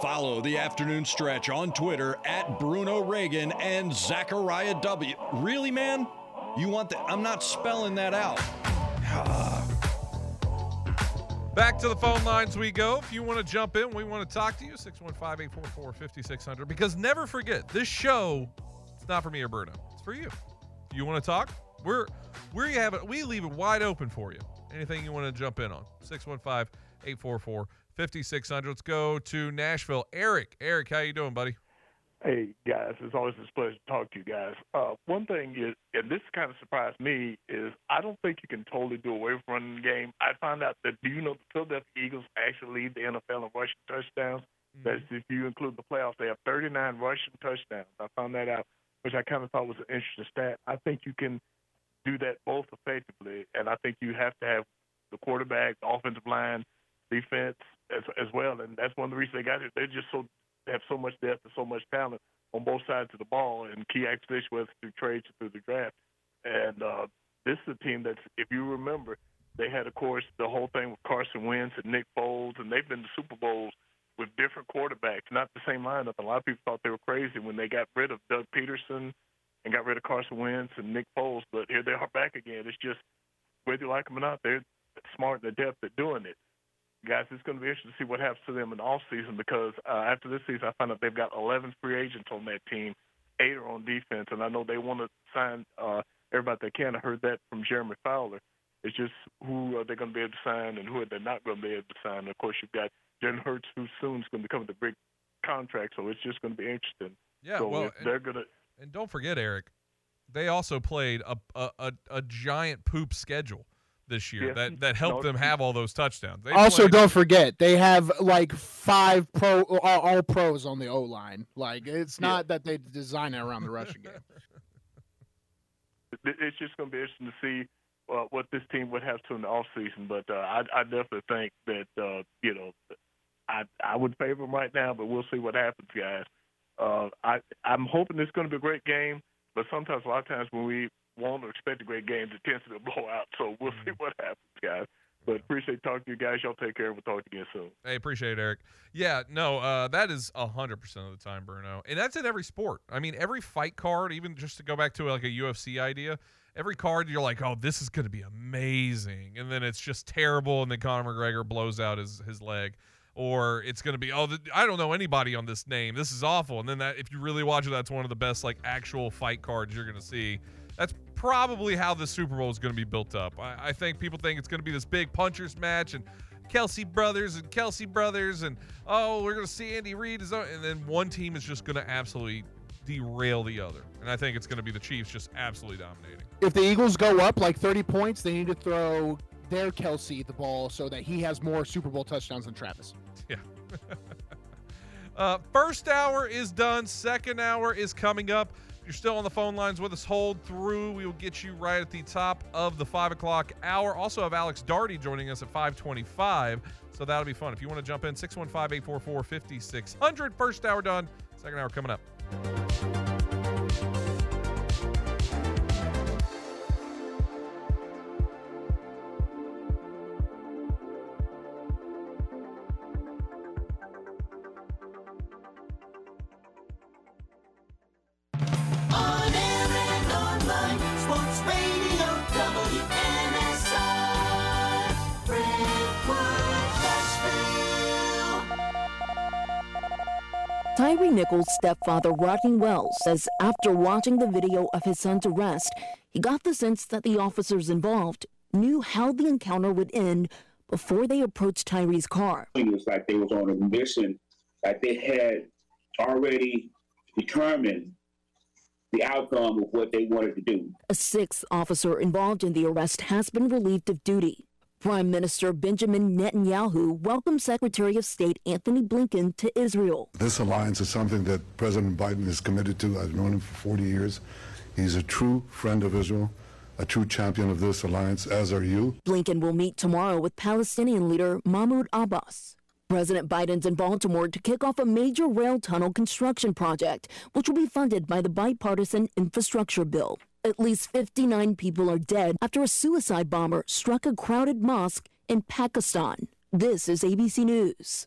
Follow the afternoon stretch on Twitter at Bruno Reagan and Zachariah W. Really, man? You want that? I'm not spelling that out. Back to the phone lines we go. If you want to jump in, we want to talk to you. 615 844 5600. Because never forget, this show, it's not for me or Bruno. It's for you. If you want to talk, we're we have it. We leave it wide open for you. Anything you want to jump in on? 615 844 5600. Let's go to Nashville. Eric. Eric, how you doing, buddy? Hey guys, it's always a pleasure to talk to you guys. Uh, one thing is, and this kind of surprised me, is I don't think you can totally do away from running the game. I found out that do you know the Philadelphia Eagles actually lead the NFL in rushing touchdowns? Mm-hmm. That's if you include the playoffs, they have 39 rushing touchdowns. I found that out, which I kind of thought was an interesting stat. I think you can do that both effectively, and I think you have to have the quarterback, the offensive line, defense as as well, and that's one of the reasons they got it. They're just so they have so much depth and so much talent on both sides of the ball, and key acquisition whether through trades through the draft. And uh, this is a team that's, if you remember, they had, of course, the whole thing with Carson Wentz and Nick Foles, and they've been to Super Bowls with different quarterbacks, not the same lineup. A lot of people thought they were crazy when they got rid of Doug Pederson and got rid of Carson Wentz and Nick Foles, but here they are back again. It's just whether you like them or not, they're smart and adept at doing it guys, it's going to be interesting to see what happens to them in the off season because uh, after this season, I found out they've got 11 free agents on that team. Eight are on defense, and I know they want to sign uh, everybody they can. I heard that from Jeremy Fowler. It's just who are they going to be able to sign and who are they not going to be able to sign. And of course, you've got Jalen Hurts, who soon is going to become the big contract, so it's just going to be interesting. Yeah, so well, they're going to. And don't forget, Eric, they also played a a, a, a giant poop schedule this year Yeah. that that helped No, them have all those touchdowns. They also, played- don't forget they have like five pro all, all pros on the O line. Like it's not that they design it around the rushing game. it's just going to be interesting to see uh, what this team would have to in the off season. But uh, I, I definitely think that uh, you know I I would favor them right now, but we'll see what happens, guys. Uh, I I'm hoping it's going to be a great game, but sometimes a lot of times when we want or expect a great game, it tends to be a blowout. So we'll see what happens, guys. But appreciate talking to you guys. Y'all take care. We'll talk to you again soon. Hey, appreciate it, Eric. Yeah, no, uh, that is hundred percent of the time, Bruno, and that's in every sport. I mean, every fight card, even just to go back to like a UFC idea, every card you're like, oh, this is going to be amazing, and then it's just terrible, and then Conor McGregor blows out his his leg, or it's going to be, oh, th- I don't know anybody on this name, this is awful, and then that if you really watch it, that's one of the best like actual fight cards you're going to see. That's probably how the Super Bowl is going to be built up. I, I think people think it's going to be this big punchers match, and Kelce brothers and Kelce brothers, and oh, we're going to see Andy Reid, is and then one team is just going to absolutely derail the other. And I think it's going to be the Chiefs just absolutely dominating. If the Eagles go up like 30 points, they need to throw their Kelce the ball so that he has more Super Bowl touchdowns than Travis. Yeah. uh, first hour is done. Second hour is coming up. You're still on the phone lines with us, hold through. We will get you right at the top of the five o'clock hour. Also have Alex Darty joining us at 525. So that'll be fun. If you want to jump in, 615 844 5600. First hour done. Second hour coming up. Nichols' stepfather, Rodney Wells, says after watching the video of his son's arrest, he got the sense that the officers involved knew how the encounter would end before they approached Tyre's car. It was like they was on a mission, like they had already determined the outcome of what they wanted to do. A sixth officer involved in the arrest has been relieved of duty. Prime Minister Benjamin Netanyahu welcomed Secretary of State Antony Blinken to Israel. This alliance is something that President Biden is committed to. I've known him for 40 years. He's a true friend of Israel, a true champion of this alliance, as are you. Blinken will meet tomorrow with Palestinian leader Mahmoud Abbas. President Biden's in Baltimore to kick off a major rail tunnel construction project, which will be funded by the bipartisan infrastructure bill. At least 59 people are dead after a suicide bomber struck a crowded mosque in Pakistan. This is ABC News.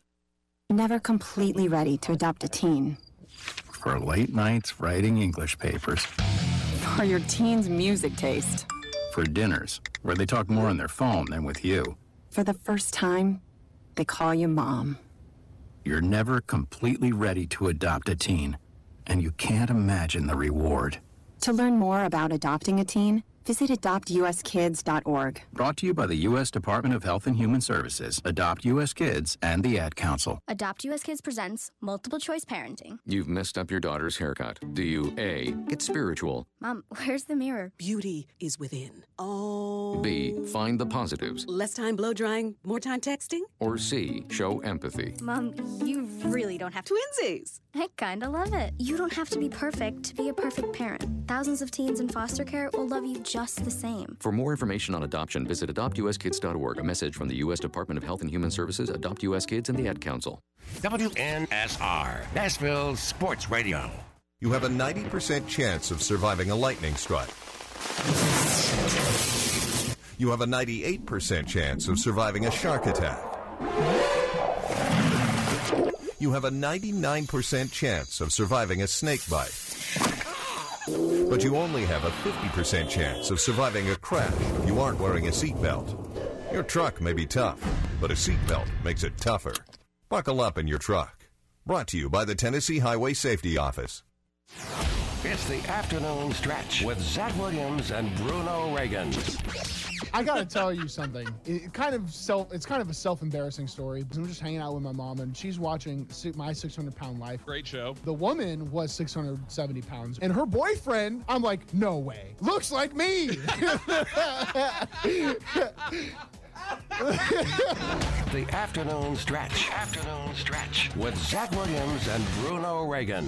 Never completely ready to adopt a teen. For late nights writing English papers. For your teen's music taste. For dinners where they talk more on their phone than with you. For the first time, they call you mom. You're never completely ready to adopt a teen, and you can't imagine the reward. To learn more about adopting a teen, visit adoptuskids.org. Brought to you by the U.S. Department of Health and Human Services, Adopt U.S. Kids, and the Ad Council. Adopt US Kids presents multiple choice parenting. You've messed up your daughter's haircut. Do you A. Get spiritual? Mom, where's the mirror? Beauty is within. Oh. B. Find the positives? Less time blow drying, more time texting? Or C. Show empathy? Mom, you really don't have to. Twinsies! I kinda love it. You don't have to be perfect to be a perfect parent. Thousands of teens in foster care will love you just the same. For more information on adoption, visit adoptuskids.org. A message from the U.S. Department of Health and Human Services, Adopt U.S. Kids, and the Ad Council. WNSR, Nashville Sports Radio. You have a 90% chance of surviving a lightning strike. You have a 98% chance of surviving a shark attack. You have a 99% chance of surviving a snake bite. But you only have a 50% chance of surviving a crash if you aren't wearing a seatbelt. Your truck may be tough, but a seatbelt makes it tougher. Buckle up in your truck. Brought to you by the Tennessee Highway Safety Office. It's the afternoon stretch with Zach Williams and Bruno Reagan. I gotta tell you something. It kind of self. It's kind of a self-embarrassing story. I'm just hanging out with my mom, and she's watching my 600 pound life. Great show. The woman was 670 pounds, and her boyfriend. I'm like, no way. Looks like me. The afternoon stretch. Afternoon stretch with Zach Williams and Bruno Reagan.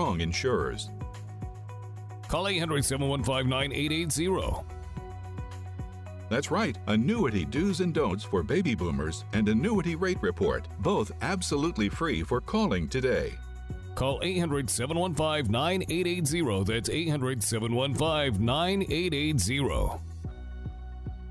insurers. Call 800 715 9880. That's right, annuity do's and don'ts for baby boomers and annuity rate report, both absolutely free for calling today. Call 800 715 9880. That's 800 715 9880.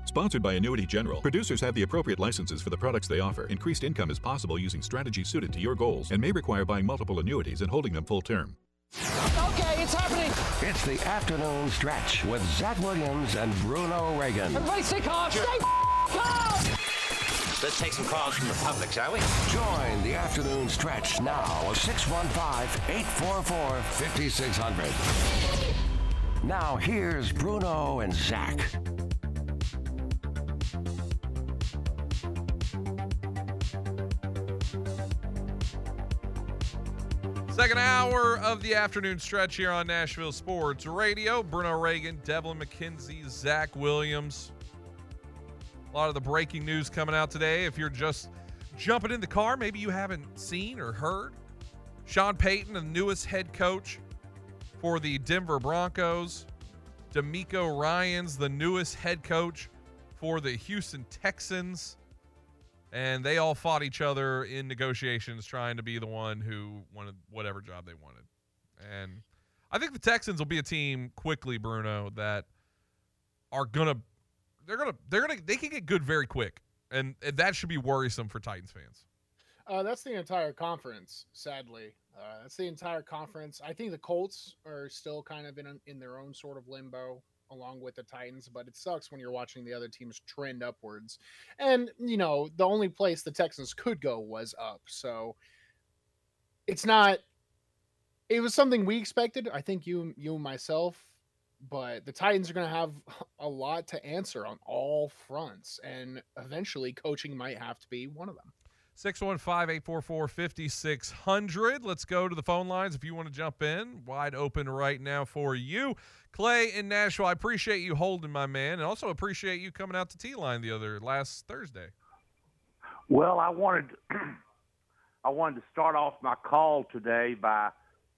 Sponsored by Annuity General. Producers have the appropriate licenses for the products they offer. Increased income is possible using strategies suited to your goals and may require buying multiple annuities and holding them full term. Okay, it's happening. It's the afternoon stretch with Zach Williams and Bruno Reagan. Everybody stay calm. Stay calm. Let's take some calls from the public, shall we? Join the afternoon stretch now at 615 844 5600. Now, here's Bruno and Zach. Second hour of the afternoon stretch here on Nashville Sports Radio. Bruno Reagan, Devlin McKenzie, Zach Williams. A lot of the breaking news coming out today. If you're just jumping in the car, maybe you haven't seen or heard. Sean Payton, the newest head coach for the Denver Broncos. DeMeco Ryans, the newest head coach for the Houston Texans and they all fought each other in negotiations trying to be the one who wanted whatever job they wanted. And I think the Texans will be a team quickly, Bruno, that are gonna they're gonna they're gonna they can get good very quick. And, and that should be worrisome for Titans fans. Uh, that's the entire conference, sadly. Uh, that's the entire conference. I think the Colts are still kind of in in their own sort of limbo along with the Titans, but it sucks when you're watching the other teams trend upwards. And, you know, the only place the Texans could go was up. So it's not it was something we expected. I think you you myself, but the Titans are going to have a lot to answer on all fronts and eventually coaching might have to be one of them. 615-844-5600. Let's go to the phone lines if you want to jump in. Wide open right now for you. Clay in Nashville, I appreciate you holding my man and also appreciate you coming out to T-Line the other last Thursday. Well, I wanted I wanted to start off my call today by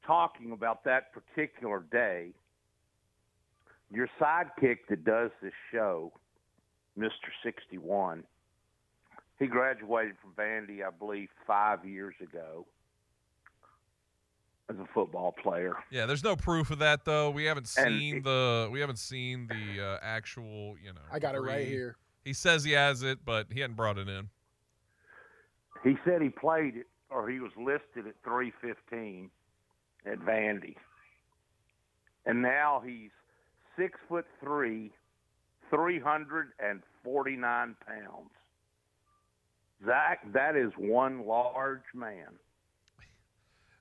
talking about that particular day. Your sidekick that does this show, Mr. 61, he graduated from Vandy, I believe, five years ago as a football player. Yeah, there's no proof of that though. We haven't And seen it- the we haven't seen the uh, actual, you know. I got it right here. He says he has it, but he hadn't brought it in. He said he played it, or he was listed at 315 at Vandy, and now he's six foot three, 349 pounds. Zach, that is one large man.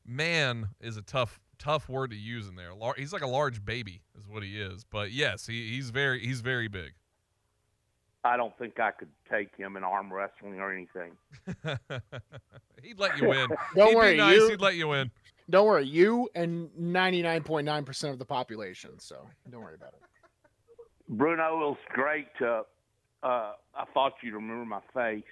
Man is a tough tough word to use in there. Lar- he's like a large baby is what he is. But yes, he, he's very he's very big. I don't think I could take him in arm wrestling or anything. He'd let you win. Don't He'd worry, be nice. you- He'd let you win. Don't worry, you and 99.9% of the population, so don't worry about it. Bruno, it was great to. Uh, I thought you'd remember my face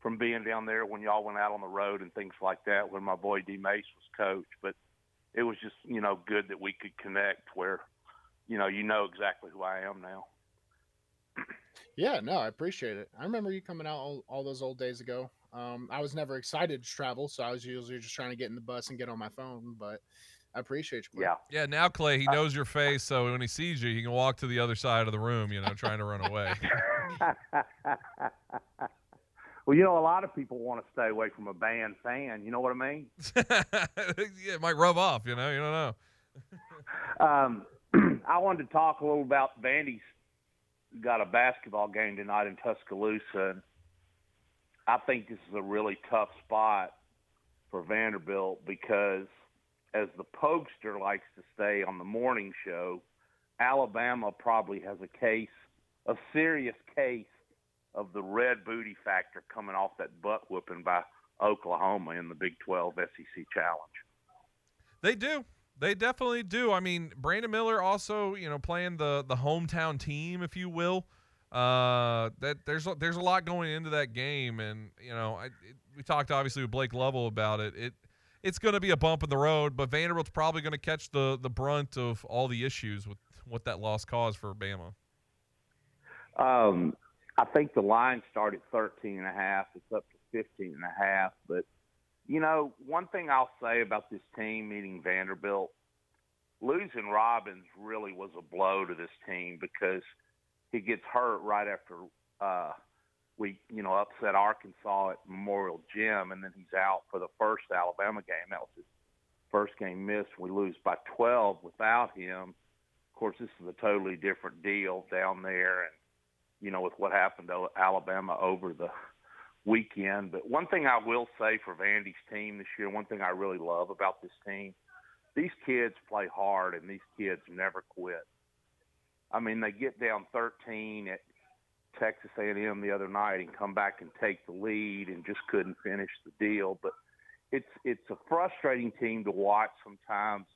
from being down there when y'all went out on the road and things like that when my boy D Mace was coach. But it was just you know good that we could connect where you know you know exactly who I am now. Yeah, no, I appreciate it. I remember you coming out all, all those old days ago. Um, I was never excited to travel, so I was usually just trying to get in the bus and get on my phone. But I appreciate you. Clay. Yeah, now Clay, he knows your face, so when he sees you, he can walk to the other side of the room, you know, trying to run away. well, you know, a lot of people want to stay away from a band fan. You know what I mean? yeah, it might rub off, you know. You don't know. Um, I wanted to talk a little about Vandy's got a basketball game tonight in Tuscaloosa. And I think this is a really tough spot for Vanderbilt because, as the Pokester likes to say on the morning show, Alabama probably has a case, a serious case of the red booty factor coming off that butt whooping by Oklahoma in the Big 12 SEC Challenge. They do. They definitely do. I mean, Brandon Miller also, you know, playing the the hometown team, if you will. Uh, that there's a, there's a lot going into that game, and you know, I, it, we talked obviously with Blake Lovell about it. It it's going to be a bump in the road, but Vanderbilt's probably going to catch the the brunt of all the issues with what that loss caused for Bama. Um, I think the line started 13 and a half. It's up to 15 and a half. But, you know, one thing I'll say about this team, meeting Vanderbilt, losing Robbins really was a blow to this team because he gets hurt right after uh, we, you know, upset Arkansas at Memorial Gym, and then he's out for the first Alabama game. That was his first game missed. We lose by 12 without him. Of course, this is a totally different deal down there, and you know, with what happened to Alabama over the weekend. But one thing I will say for Vandy's team this year, one thing I really love about this team, these kids play hard and these kids never quit. I mean, they get down 13 at Texas A&M the other night and come back and take the lead and just couldn't finish the deal. But it's it's a frustrating team to watch sometimes,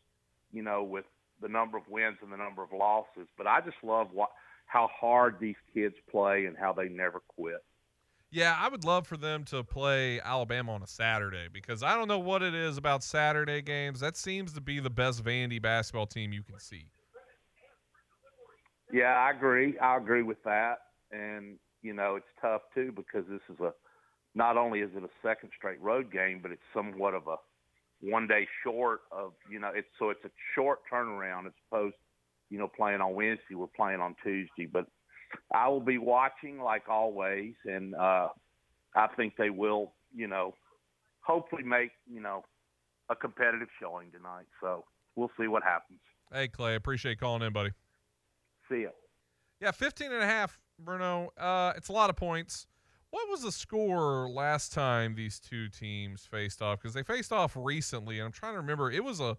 you know, with the number of wins and the number of losses. But I just love what how hard these kids play and how they never quit. Yeah, I would love for them to play Alabama on a Saturday because I don't know what it is about Saturday games. That seems to be the best Vandy basketball team you can see. Yeah, I agree. I agree with that. And, you know, it's tough too because this is a not only is it a second straight road game, but it's somewhat of a one day short of, you know, it's so it's a short turnaround as opposed, you know, playing on Wednesday, we're playing on Tuesday. But I will be watching like always and uh I think they will, you know, hopefully make, you know, a competitive showing tonight. So we'll see what happens. Hey Clay, appreciate calling in, buddy. See ya. Yeah, 15 and a half, Bruno. Uh, it's a lot of points. What was the score last time these two teams faced off? Because they faced off recently, and I'm trying to remember. It was a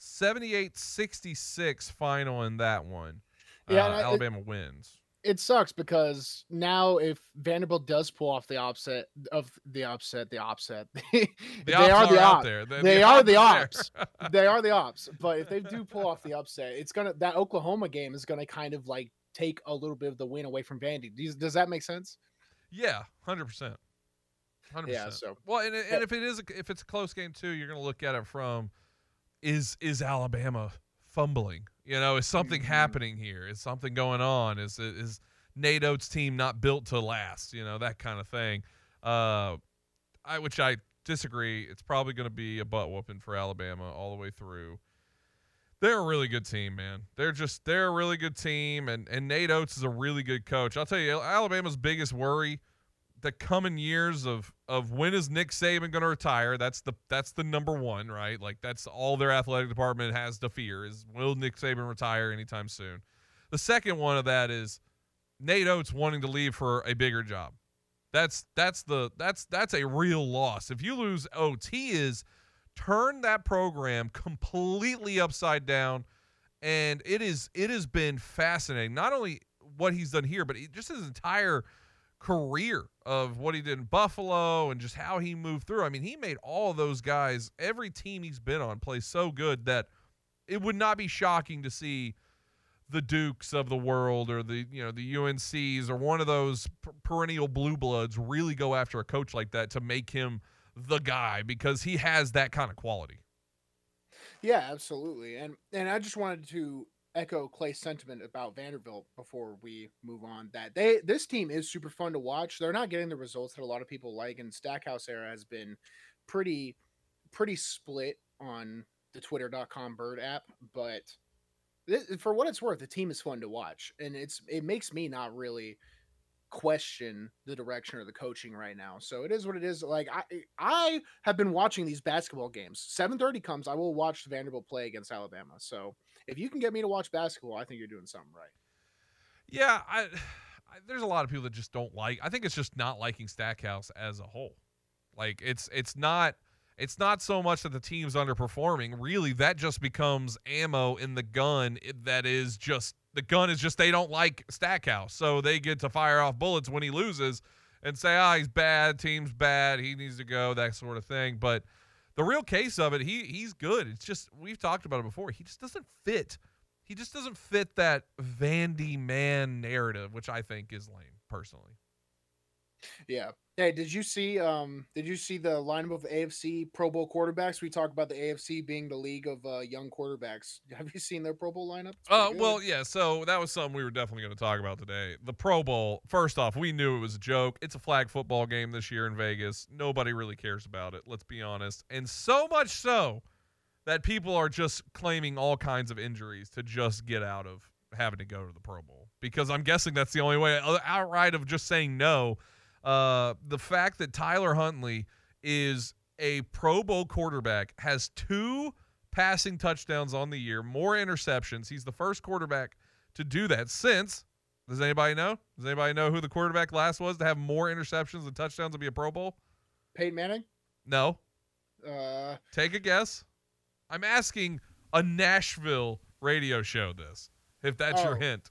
78-66 final in that one. Yeah, uh, I- Alabama wins. it sucks because now if Vanderbilt does pull off the offset of the upset, the offset, they ops are the out ops. there. The- They the are ops the ops. they are the ops. But if they do pull off the upset, it's gonna that Oklahoma game is gonna kind of like take a little bit of the win away from Vandy. Does, does that make sense? Yeah, hundred percent. Hundred Yeah, percent. so- well, and, and if it is a, if it's a close game too, you're going to look at it from is is Alabama fumbling? You know, is something Mm-hmm. happening here? Is something going on? Is is Nate Oats' team not built to last? You know, that kind of thing. Uh, I which I disagree. It's probably going to be a butt whooping for Alabama all the way through. They're a really good team, man. They're just they're a really good team, and and Nate Oats is a really good coach. I'll tell you, Alabama's biggest worry the coming years of of when is Nick Saban going to retire? That's the that's the number one, right? Like that's all their athletic department has to fear is will Nick Saban retire anytime soon? The second one of that is Nate Oats wanting to leave for a bigger job. That's that's the that's that's a real loss. If you lose Oats, he is turned that program completely upside down and it is it has been fascinating. Not only what he's done here, but just his entire career of what he did in Buffalo and just how he moved through. I mean, he made all those guys, every team he's been on, play so good that it would not be shocking to see the Dukes of the world or the you know the UNCs or one of those per- perennial blue bloods really go after a coach like that to make him the guy because he has that kind of quality. Yeah, absolutely. And and I just wanted to echo Clay's sentiment about Vanderbilt before we move on. That they this team is super fun to watch. They're not getting the results that a lot of people like, and Stackhouse era has been pretty pretty split on the Twitter.com Bird app, but thi- for what it's worth, the team is fun to watch, and it's it makes me not really question the direction of the coaching right now. So it is what it is. Like I I have been watching these basketball games. 7:30 comes, I will watch Vanderbilt play against Alabama. So if you can get me to watch basketball, I think you're doing something right. Yeah, I, I there's a lot of people that just don't like. I think it's just not liking Stackhouse as a whole. Like it's it's not it's not so much that the team's underperforming. Really, that just becomes ammo in the gun. That is just the gun is just they don't like Stackhouse, so they get to fire off bullets when he loses and say, "Ah, he's bad. Team's bad. He needs to go." That sort of thing. But the real case of it, he he's good. It's just we've talked about it before. He just doesn't fit. He just doesn't fit that Vandy man narrative, which I think is lame personally. Yeah. Hey, did you see um did you see the lineup of AFC Pro Bowl quarterbacks? We talk about the AFC being the league of uh, young quarterbacks. Have you seen their Pro Bowl lineup? Uh, well, yeah. So that was something we were definitely going to talk about today. The Pro Bowl. First off, we knew it was a joke. It's a flag football game this year in Vegas. Nobody really cares about it. Let's be honest. And so much so that people are just claiming all kinds of injuries to just get out of having to go to the Pro Bowl because I'm guessing that's the only way. uh, Outright of just saying no, uh, the fact that Tyler Huntley is a Pro Bowl quarterback has two passing touchdowns on the year, more interceptions. He's the first quarterback to do that since. Does anybody know? Does anybody know who the quarterback last was to have more interceptions than touchdowns to be a Pro Bowl? Peyton Manning. No. Uh, Take a guess. I'm asking a Nashville radio show this, if that's your Oh. hint.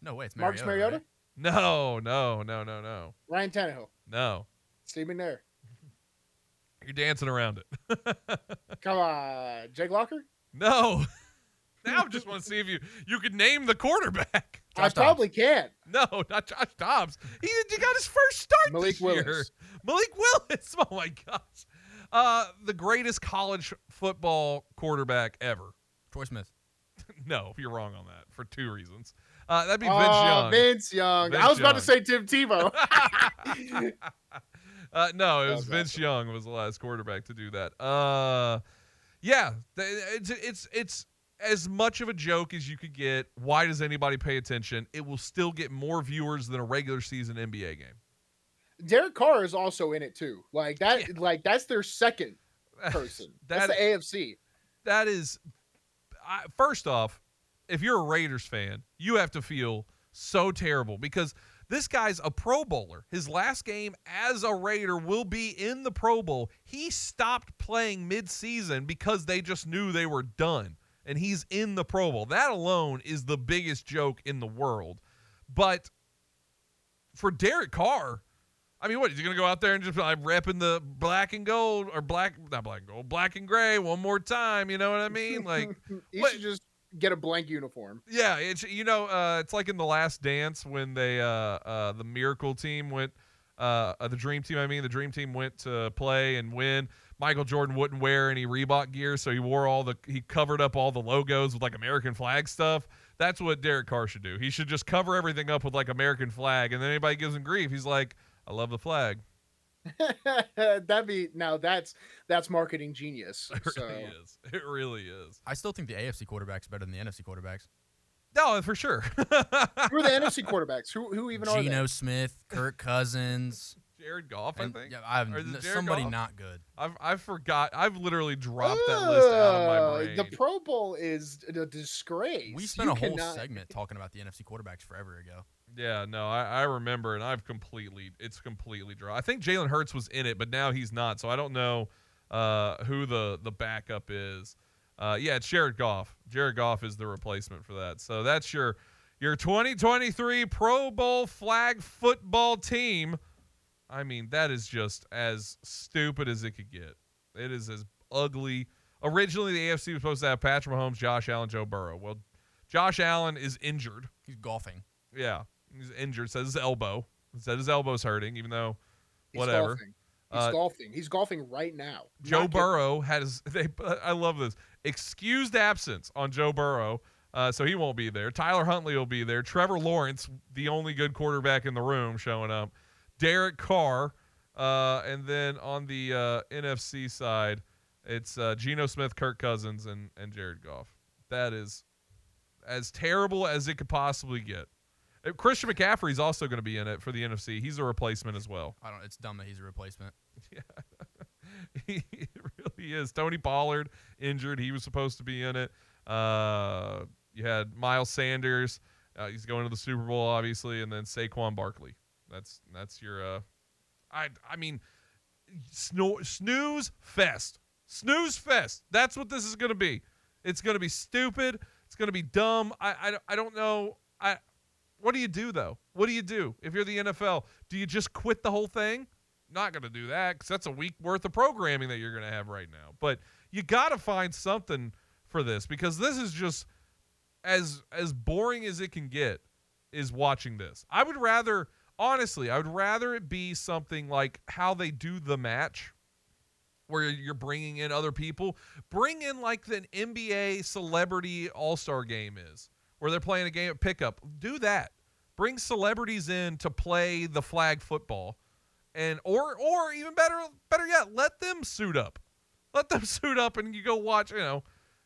No way, it's Marcus Mariota. Mariota. right? No, no, no, no, no, Ryan Tannehill. no. Steve McNair. You're dancing around it. Come on, Jake Locker. no. now I just want to see if you you could name the quarterback. I probably can't. No, not Josh Dobbs. He, he got his first start Malik this year. Willis. Malik Willis. Oh my gosh. Uh, the greatest college football quarterback ever. Troy Smith. no, you're wrong on that for two reasons. Uh, that'd be Vince Oh, Young. Vince Young. Vince I was about to say Tim Tebow. Uh, no, it was was Vince Young was the last quarterback to do that. Uh, yeah, it's it's it's as much of a joke as you could get. Why does anybody pay attention? It will still get more viewers than a regular season NBA game. Derek Carr is also in it too. Like that. Like that's their second person. That- that's the AFC. That is, I, first off, if you're a Raiders fan, you have to feel so terrible because this guy's a Pro Bowler. His last game as a Raider will be in the Pro Bowl. He stopped playing midseason because they just knew they were done, and he's in the Pro Bowl. That alone is the biggest joke in the world. But for Derek Carr, I mean, what is he gonna go out there and just be like repping the black and gold or black, not black and gold, black and gray one more time? You know what I mean? Like, he what- should just get a blank uniform. yeah, it's you know, uh, it's like in the Last Dance when they, uh, uh, the Miracle Team went, uh, uh, the Dream Team. I mean, the Dream Team went to play and win. Michael Jordan wouldn't wear any Reebok gear, so he wore all the, he covered up all the logos with like American flag stuff. That's what Derek Carr should do. He should just cover everything up with like American flag, and then anybody gives him grief, he's like, I love the flag. That'd be now. That's that's marketing genius. It So really is. It really is. I still think the AFC quarterback's better than the NFC quarterbacks. No, for sure. who are the NFC quarterbacks? Who who even are Geno they? Smith, Kirk Cousins. Jared Goff, I and- think. Yeah, I have Or is it n- Jared somebody Goff? not good. I've I forgot. I've literally dropped that list out of my Uh, brain. The Pro Bowl is a disgrace. We spent You a whole cannot- segment talking about the NFC quarterbacks forever ago. Yeah, no, I, I remember, and I've completely, it's completely dry. I think Jalen Hurts was in it, but now he's not, so I don't know uh, who the the backup is. Uh, yeah, it's Jared Goff. Jared Goff is the replacement for that. So that's your your 2023 Pro Bowl flag football team. I mean, that is just as stupid as it could get. It is as ugly. Originally, the AFC was supposed to have Patrick Mahomes, Josh Allen, Joe Burrow. Well, Josh Allen is injured. He's golfing. Yeah, he's injured. Says his elbow. Said his elbow's hurting, even though He's whatever. golfing. He's Uh, golfing. He's golfing right now. Joe Not. Burrow has they. I love this excused absence on Joe Burrow, uh, so he won't be there. Tyler Huntley will be there. Trevor Lawrence, the only good quarterback in the room, showing up. Derek Carr, uh, and then on the uh, NFC side, it's uh, Geno Smith, Kirk Cousins, and and Jared Goff. That is as terrible as it could possibly get. Christian McCaffrey's also going to be in it for the NFC. He's a replacement as well. I don't. It's dumb that he's a replacement. Yeah, he really is. Tony Pollard injured. He was supposed to be in it. Uh, you had Miles Sanders. Uh, he's going to the Super Bowl, obviously, and then Saquon Barkley. That's that's your. Uh, I I mean, sno- snooze fest. Snooze fest. That's what this is going to be. It's going to be stupid. It's going to be dumb. I, I I don't know. I what do you do though? What do you do if you're the NFL? Do you just quit the whole thing? Not going to do that because that's a week worth of programming that you're going to have right now. But you got to find something for this because this is just as as boring as it can get. Is watching this. I would rather, honestly, I would rather it be something like how they do the match, where you're bringing in other people. Bring in like the NBA celebrity All Star game is, where they're playing a game at pickup. Do that. Bring celebrities in to play the flag football and or or even better better yet let them suit up let them suit up and you go watch you know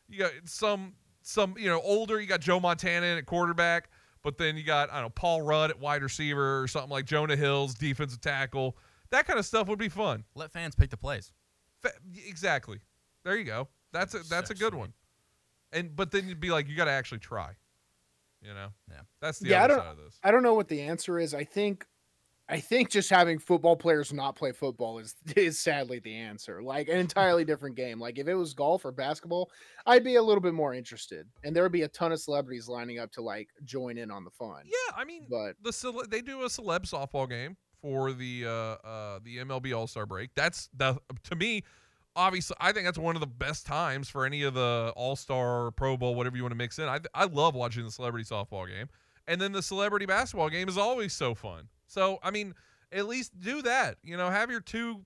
you got some some you know older. You got Joe Montana in at quarterback, but then you got I don't know Paul Rudd at wide receiver or something like Jonah Hills defensive tackle. That kind of stuff would be fun. Let fans pick the plays. Fa- exactly. There you go. That's a that's a good one. And but then you'd be like, you got to actually try. You know. Yeah. That's the yeah, I other don't. side of this. I don't know what the answer is. I think, I think just having football players not play football is is sadly the answer. Like an entirely different game. Like if it was golf or basketball, I'd be a little bit more interested, and there would be a ton of celebrities lining up to like join in on the fun. Yeah, I mean, but the cele- they do a celeb softball game for the uh, uh, the MLB All Star break. That's the to me, obviously, I think that's one of the best times for any of the All Star, Pro Bowl, whatever you want to mix in. I I love watching the celebrity softball game, and then the celebrity basketball game is always so fun. So I mean, at least do that. You know, have your two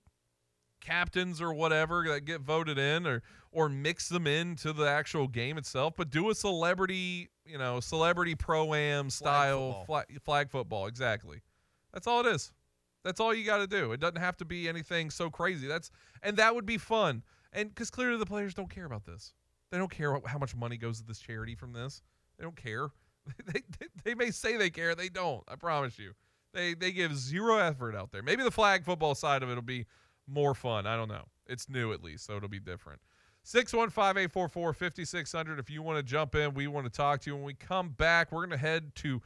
captains or whatever that get voted in, or or mix them into the actual game itself. But do a celebrity, you know, celebrity pro am style flag, flag football. Exactly. That's all it is. That's all you got to do. It doesn't have to be anything so crazy. That's and that would be fun. And because clearly the players don't care about this. They don't care how much money goes to this charity from this. They don't care. They, they, they may say they care. They don't. I promise you. They they give zero effort out there. Maybe the flag football side of it will be more fun. I don't know. It's new at least, so it'll be different. 615-844-5600 if you want to jump in we want to talk to you when we come back we're going to head to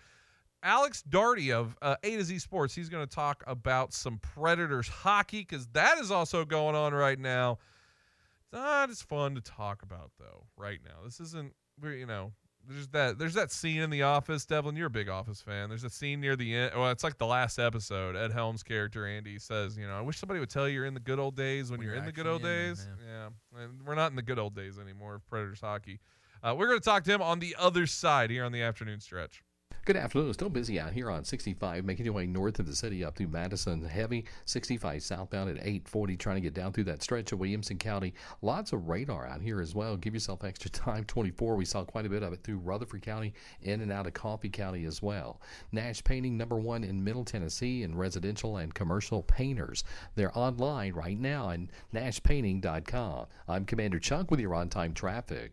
alex darty of uh, a to z sports he's going to talk about some predators hockey because that is also going on right now. It's not as fun to talk about though right now. This isn't you know there's that there's that scene in the office devlin you're a big office fan. There's a scene near the end well it's like the last episode ed helms character andy says you know i wish somebody would tell you you're in the good old days when, When you're, you're in the good old in them, days. yeah. and we're not in the good old days anymore of predators hockey. Uh, we're going to talk to him on the other side here on the afternoon stretch Good afternoon. Still busy out here on 65, making your way north of the city up through Madison. Heavy 65 southbound at 840, trying to get down through that stretch of Williamson County. Lots of radar out here as well. Give yourself extra time. 24, we saw quite a bit of it through Rutherford County, in and out of Coffee County as well. Nash Painting, number one in Middle Tennessee, in residential and commercial painters. They're online right now at nashpainting.com. I'm Commander Chuck with your on time traffic.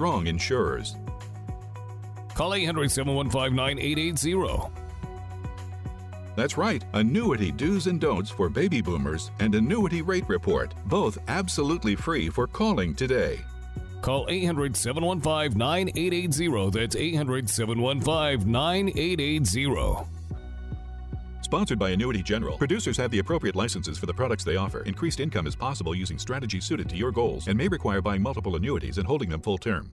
strong insurers. Call 800 715 9880. That's right, annuity do's and don'ts for baby boomers and annuity rate report, both absolutely free for calling today. Call 800 715 9880. That's 800 715 9880. Sponsored by Annuity General. Producers have the appropriate licenses for the products they offer. Increased income is possible using strategies suited to your goals and may require buying multiple annuities and holding them full term.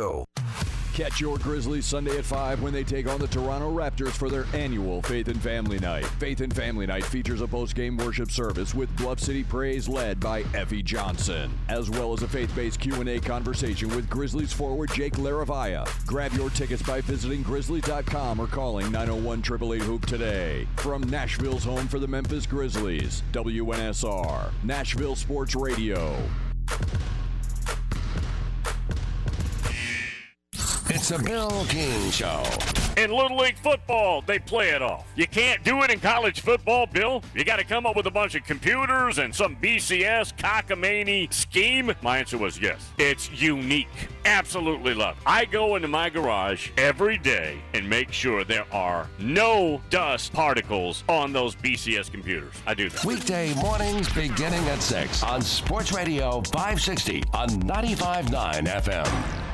Catch your Grizzlies Sunday at 5 when they take on the Toronto Raptors for their annual Faith and Family Night. Faith and Family Night features a post-game worship service with Bluff City Praise led by Effie Johnson, as well as a faith-based Q&A conversation with Grizzlies forward Jake LaRavia. Grab your tickets by visiting grizzlies.com or calling 901-888-HOOP today. From Nashville's home for the Memphis Grizzlies, WNSR, Nashville Sports Radio. The Bill King Show. In Little League football, they play it off. You can't do it in college football, Bill. You got to come up with a bunch of computers and some BCS cockamamie scheme. My answer was yes. It's unique. Absolutely love it. I go into my garage every day and make sure there are no dust particles on those BCS computers. I do that. Weekday mornings beginning at 6 on Sports Radio 560 on 95.9 FM.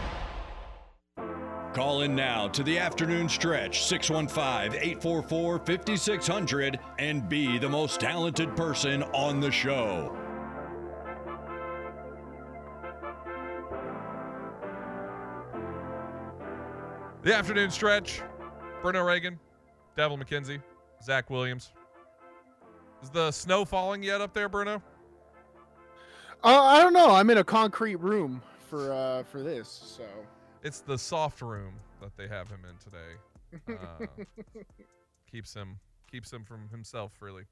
Call in now to the afternoon stretch 615 844 5600 and be the most talented person on the show. The afternoon stretch. Bruno Reagan, Devlin McKenzie, Zach Williams. Is the snow falling yet up there, Bruno? Uh, I don't know. I'm in a concrete room for uh, for this, so It's the soft room that they have him in today. Uh, keeps him keeps him from himself, really.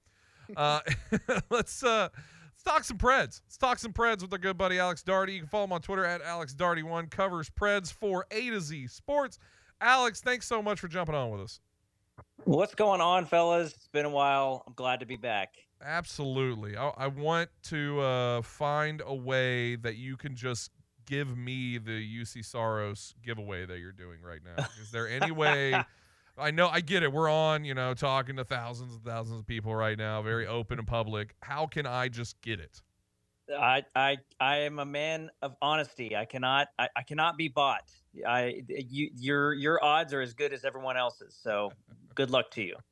Uh, let's uh, let's talk some Preds. Let's talk some Preds with our good buddy Alex Darty. You can follow him on Twitter at Alex Darty1. Covers Preds for A to Z Sports. Alex, thanks so much for jumping on with us. What's going on, fellas? It's been a while. I'm glad to be back. Absolutely. I, I want to uh, find a way that you can just give me the Juuse Saros giveaway that you're doing right now. Is there any way? I know I get it. We're on, you know, talking to thousands and thousands of people right now, very open and public. How can I just get it? I I I am a man of honesty. I cannot I, I cannot be bought. I you your your odds are as good as everyone else's. So good luck to you.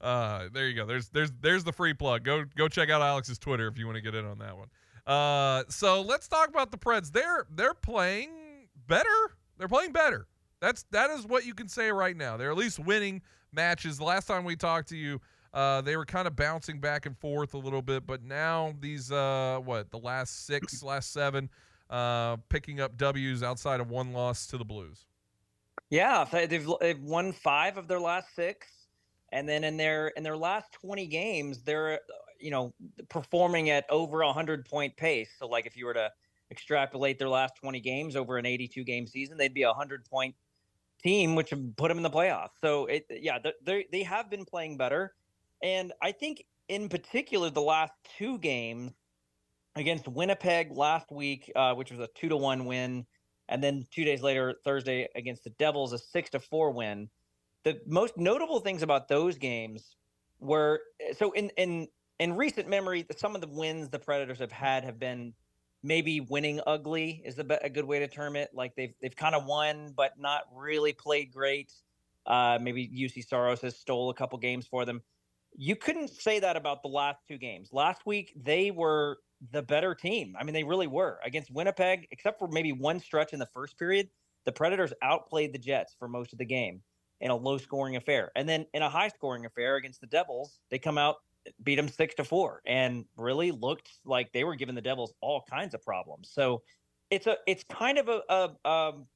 Uh, there you go. There's there's there's the free plug. Go go check out Alex's Twitter if you want to get in on that one. Uh, so let's talk about the Preds. They're they're playing better. They're playing better. That's that is what you can say right now. They're at least winning matches. The last time we talked to you, uh, they were kind of bouncing back and forth a little bit, but now these uh, what the last six, last seven, uh, picking up W's outside of one loss to the Blues. Yeah, they- they've they've won five of their last six, and then in their in their last twenty games, they're you know performing at over a hundred point pace. So like if you were to extrapolate their last twenty games over an eighty two game season, they'd be a hundred point team, which would put them in the playoffs. So it yeah, they they have been playing better, and I think in particular the last two games against Winnipeg last week, uh, which was a two to one win, and then two days later, Thursday against the Devils, a six to four win. The most notable things about those games were so in in in recent memory, some of the wins the Predators have had have been maybe winning ugly is a, good way to term it. Like they've they've kind of won, but not really played great. Uh, maybe Juuse Saros has stole a couple games for them. You couldn't say that about the last two games. Last week they were the better team. I mean, they really were against Winnipeg, except for maybe one stretch in the first period. The Predators outplayed the Jets for most of the game in a low scoring affair. And then in a high scoring affair against the Devils, they come out, beat them six to four, and really looked like they were giving the Devils all kinds of problems. So it's a it's kind of a, a um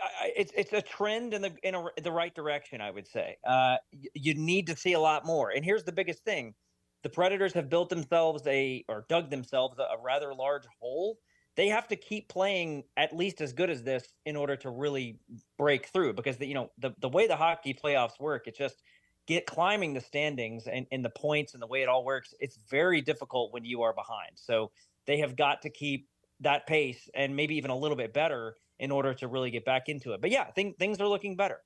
I- it's it's a trend in the in a, the right direction, I would say. Uh, y- you need to see a lot more. And here's the biggest thing: the Predators have built themselves a or dug themselves a, a rather large hole. They have to keep playing at least as good as this in order to really break through. Because the, you know the the way the hockey playoffs work, it's just get climbing the standings and, and the points and the way it all works. It's very difficult when you are behind. So they have got to keep that pace and maybe even a little bit better in order to really get back into it. But yeah, think things are looking better.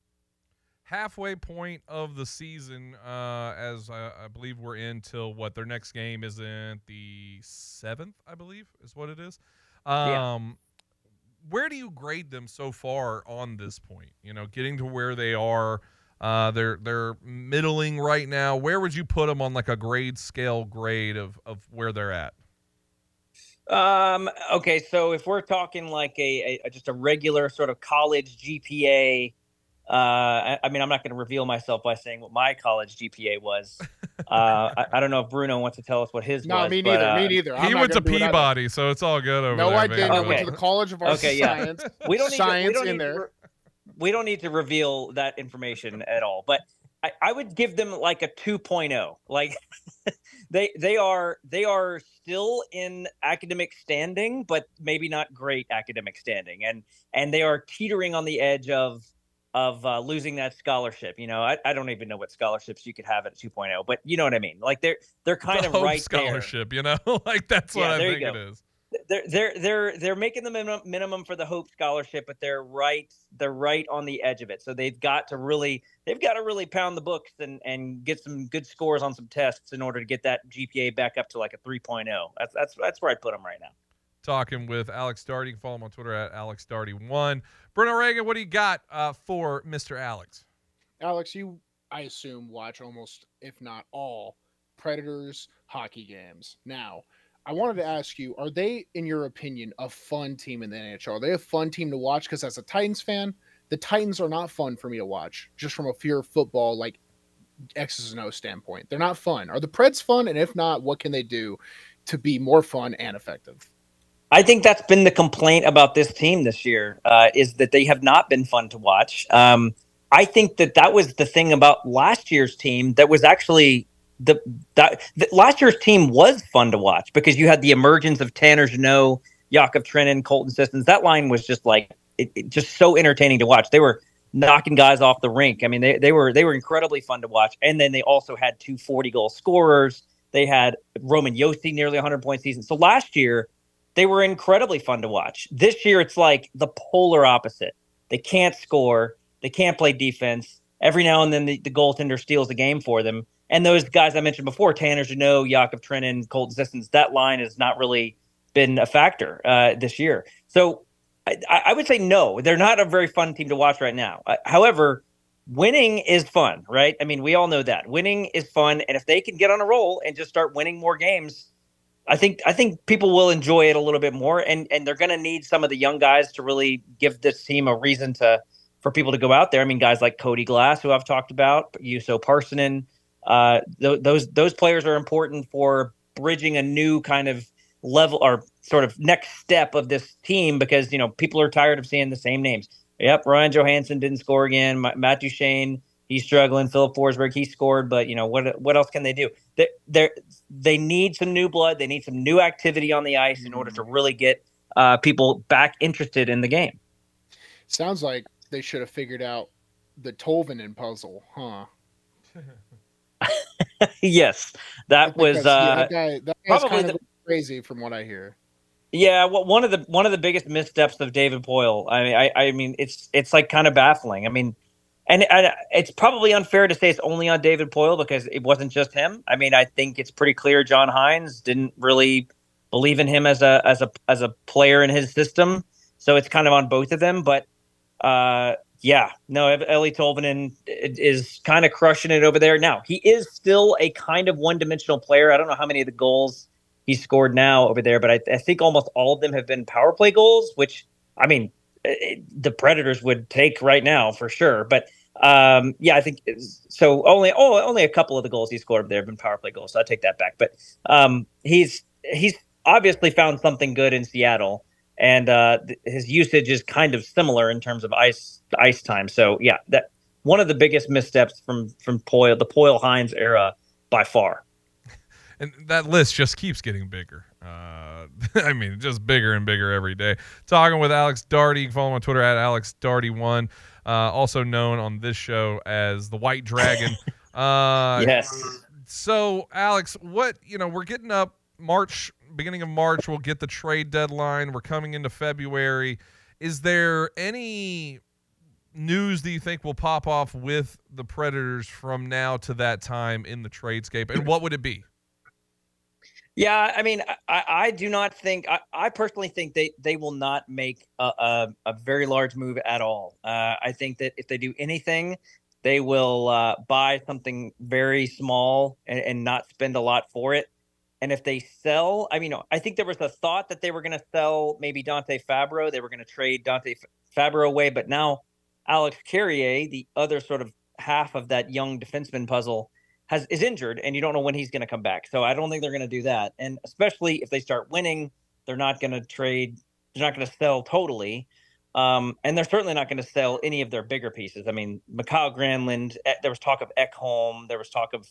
halfway point of the season, uh, as I, I believe we're in till what their next game isn't the seventh, I believe is what it is. Um, Yeah. Where do you grade them so far on this point? You know, getting to where they are, uh, they're they're middling right now. Where would you put them on like a grade scale grade of of where they're at? Um, okay, so if we're talking like a, a just a regular sort of college GPA, uh, I, I mean, I'm not going to reveal myself by saying what my college GPA was. Uh, I, I don't know if Bruno wants to tell us what his No, was. me but, neither, uh, me neither. I'm he went to gonna do it either. Peabody, so it's all good over No, there. I didn't. I went Okay. to the College of Arts Okay, and yeah. Science. we don't need science to, we don't in need there. To re- we don't need to reveal that information at all. But I, I would give them like a 2.0. Like they they are they are still in academic standing, but maybe not great academic standing, and and they are teetering on the edge of of uh, losing that scholarship. You know, I, I don't even know what scholarships you could have at 2.0, but you know what I mean. Like they're they're kind The of right scholarship, you know, like that's what Yeah, I think it is. They're they're they're they're making the minimum minimum for the Hope scholarship, but they're right they're right on the edge of it. So they've got to really they've got to really pound the books and and get some good scores on some tests in order to get that GPA back up to like a 3.0. That's that's that's where I put them right now. Talking with Alex Darty. You can follow him on Twitter at Alex Darty1. Bruno Reagan, what do you got uh, for Mr. Alex? Alex, you I assume watch almost, if not all, Predators hockey games. Now, I wanted to ask you: Are they, in your opinion, a fun team in the NHL? Are they a fun team to watch? Because as a Titans fan, the Titans are not fun for me to watch, just from a fear of football, like X's and O standpoint. They're not fun. Are the Preds fun? And if not, what can they do to be more fun and effective? I think that's been the complaint about this team this year uh, is that they have not been fun to watch. Um, I think that that was the thing about last year's team that was actually the that the, last year's team was fun to watch because you had the emergence of Tanner Jeannot, Yakov Trenin, Colton Sissons. That line was just like it, it- just so entertaining to watch. They were knocking guys off the rink. I mean, they, they were they were incredibly fun to watch. And then they also had two 40 goal scorers. They had Roman Josi nearly 100 point season. So last year they were incredibly fun to watch. This year it's like the polar opposite. They can't score. They can't play defense. Every now and then the, the goaltender steals the game for them. And those guys I mentioned before, Tanner Jeannot, Yakov Trenin, Colton Sissons, that line has not really been a factor uh, this year. So I, I would say no, they're not a very fun team to watch right now. Uh, however, winning is fun, right? I mean, we all know that winning is fun, and if they can get on a roll and just start winning more games, I think I think people will enjoy it a little bit more, and and they're going to need some of the young guys to really give this team a reason to for people to go out there. I mean, guys like Cody Glass, who I've talked about, Juuso Pärssinen, uh, th- those those players are important for bridging a new kind of level or sort of next step of this team because you know people are tired of seeing the same names. Yep, Ryan Johansen didn't score again. Ma- Matt Duchene, he's struggling. Filip Forsberg, he scored, but you know what? What else can they do? They they they need some new blood. They need some new activity on the ice in order to really get uh, people back interested in the game. Sounds like they should have figured out the Tolvanen puzzle, huh? yes, that was Because, yeah, uh, that guy. That probably kind the, crazy from what I hear. Yeah, well, one of the one of the biggest missteps of David Poile. I mean, I, I mean, it's it's like kind of baffling. I mean, and, and it's probably unfair to say it's only on David Poile because it wasn't just him. I mean, I think it's pretty clear John Hynes didn't really believe in him as a as a as a player in his system. So it's kind of on both of them. But uh, yeah, no, Eeli Tolvanen is kind of crushing it over there. Now he is still a kind of one dimensional player. I don't know how many of the goals he scored now over there, but I, I think almost all of them have been power play goals, which I mean, it, the Predators would take right now for sure. But um, yeah, I think so. Only oh, only a couple of the goals he scored there have been power play goals, so I take that back. But um, he's he's obviously found something good in Seattle, and uh, th- his usage is kind of similar in terms of ice ice time. So yeah, that one of the biggest missteps from from Poile, the Poile Hynes era by far. and that list just keeps getting bigger. Uh, I mean, just bigger and bigger every day. Talking with Alex Darty. You can follow him on Twitter at Alex Darty1, uh, also known on this show as the White Dragon. uh, Yes. So, Alex, what you know, we're getting up March, beginning of March. We'll get the trade deadline. We're coming into February. Is there any news that you think will pop off with the Predators from now to that time in the tradescape, and what would it be? Yeah, I mean, I, I do not think I, I personally think they they will not make a, a, a very large move at all. Uh, I think that if they do anything, they will uh, buy something very small and, and not spend a lot for it. And if they sell, I mean, I think there was a thought that they were going to sell maybe Dante Fabbro. They were going to trade Dante Fabbro away, but now Alex Carrier, the other sort of half of that young defenseman puzzle, has is injured, and you don't know when he's going to come back. So I don't think they're going to do that. And especially if they start winning, they're not going to trade. They're not going to sell totally. Um, and they're certainly not going to sell any of their bigger pieces. I mean, Mikael Granlund, eh, there was talk of Ekholm, there was talk of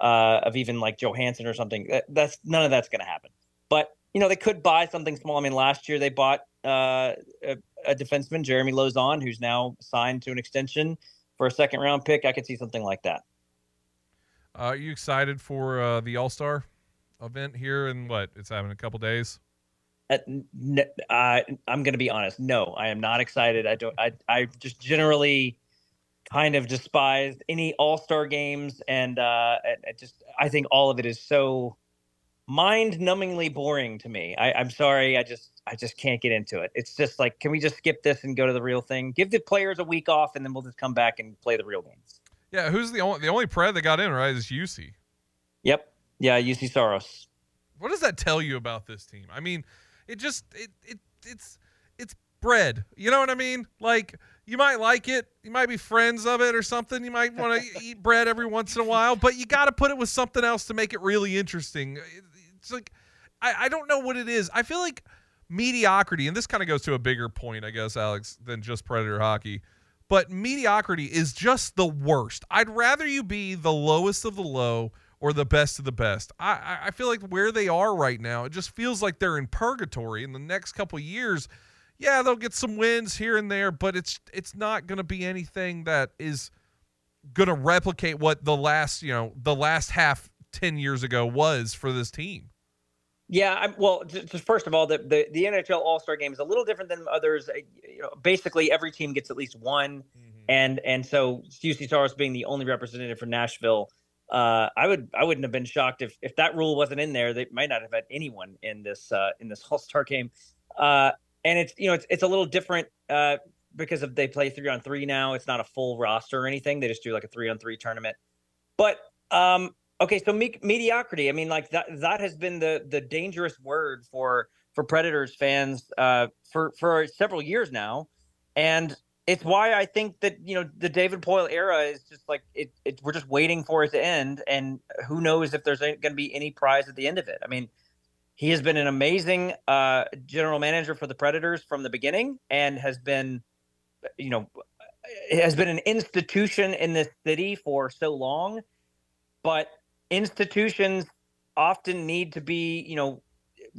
uh, of even like Johansen or something. That, that's none of that's going to happen. But you know, they could buy something small. I mean, last year they bought uh, a, a defenseman, Jeremy Lauzon, who's now signed to an extension for a second round pick. I could see something like that. Uh, are you excited for uh, the All Star event here in what? It's having a couple days. Uh, n- uh, I'm going to be honest. No, I am not excited. I don't. I I just generally kind of despised any All Star games, and uh, I just I think all of it is so mind-numbingly boring to me. I, I'm sorry. I just I just can't get into it. It's just like, can we just skip this and go to the real thing? Give the players a week off, and then we'll just come back and play the real games. Yeah, who's the only the only pred that got in right is Juuse. Yep. Yeah, Juuse Saros. What does that tell you about this team? I mean, it just it it it's it's bread. You know what I mean? Like you might like it, you might be friends of it or something. You might want to eat bread every once in a while, but you got to put it with something else to make it really interesting. It's like I, I don't know what it is. I feel like mediocrity, and this kind of goes to a bigger point, I guess, Alex, than just Predator hockey. But mediocrity is just the worst. I'd rather you be the lowest of the low or the best of the best. I, I feel like where they are right now, it just feels like they're in purgatory. In the next couple years, yeah, they'll get some wins here and there, but it's it's not going to be anything that is going to replicate what the last you know the last half ten years ago was for this team. Yeah, I'm, well, just first of all, the, the, the NHL All Star Game is a little different than others. You know, basically, every team gets at least one, mm-hmm. and and so Juuse Saros being the only representative for Nashville, uh, I would I wouldn't have been shocked if if that rule wasn't in there. They might not have had anyone in this uh, in this All Star Game, uh, and it's you know it's it's a little different uh, because of they play three on three now. It's not a full roster or anything. They just do like a three on three tournament, but um, Okay, so me- mediocrity. I mean, like that that has been the the dangerous word for for Predators fans uh, for for several years now, and it's why I think that you know the David Poile era is just like it. it we're just waiting for it to end, and who knows if there's going to be any prize at the end of it. I mean, he has been an amazing uh, general manager for the Predators from the beginning, and has been, you know, has been an institution in this city for so long, but institutions often need to be, you know,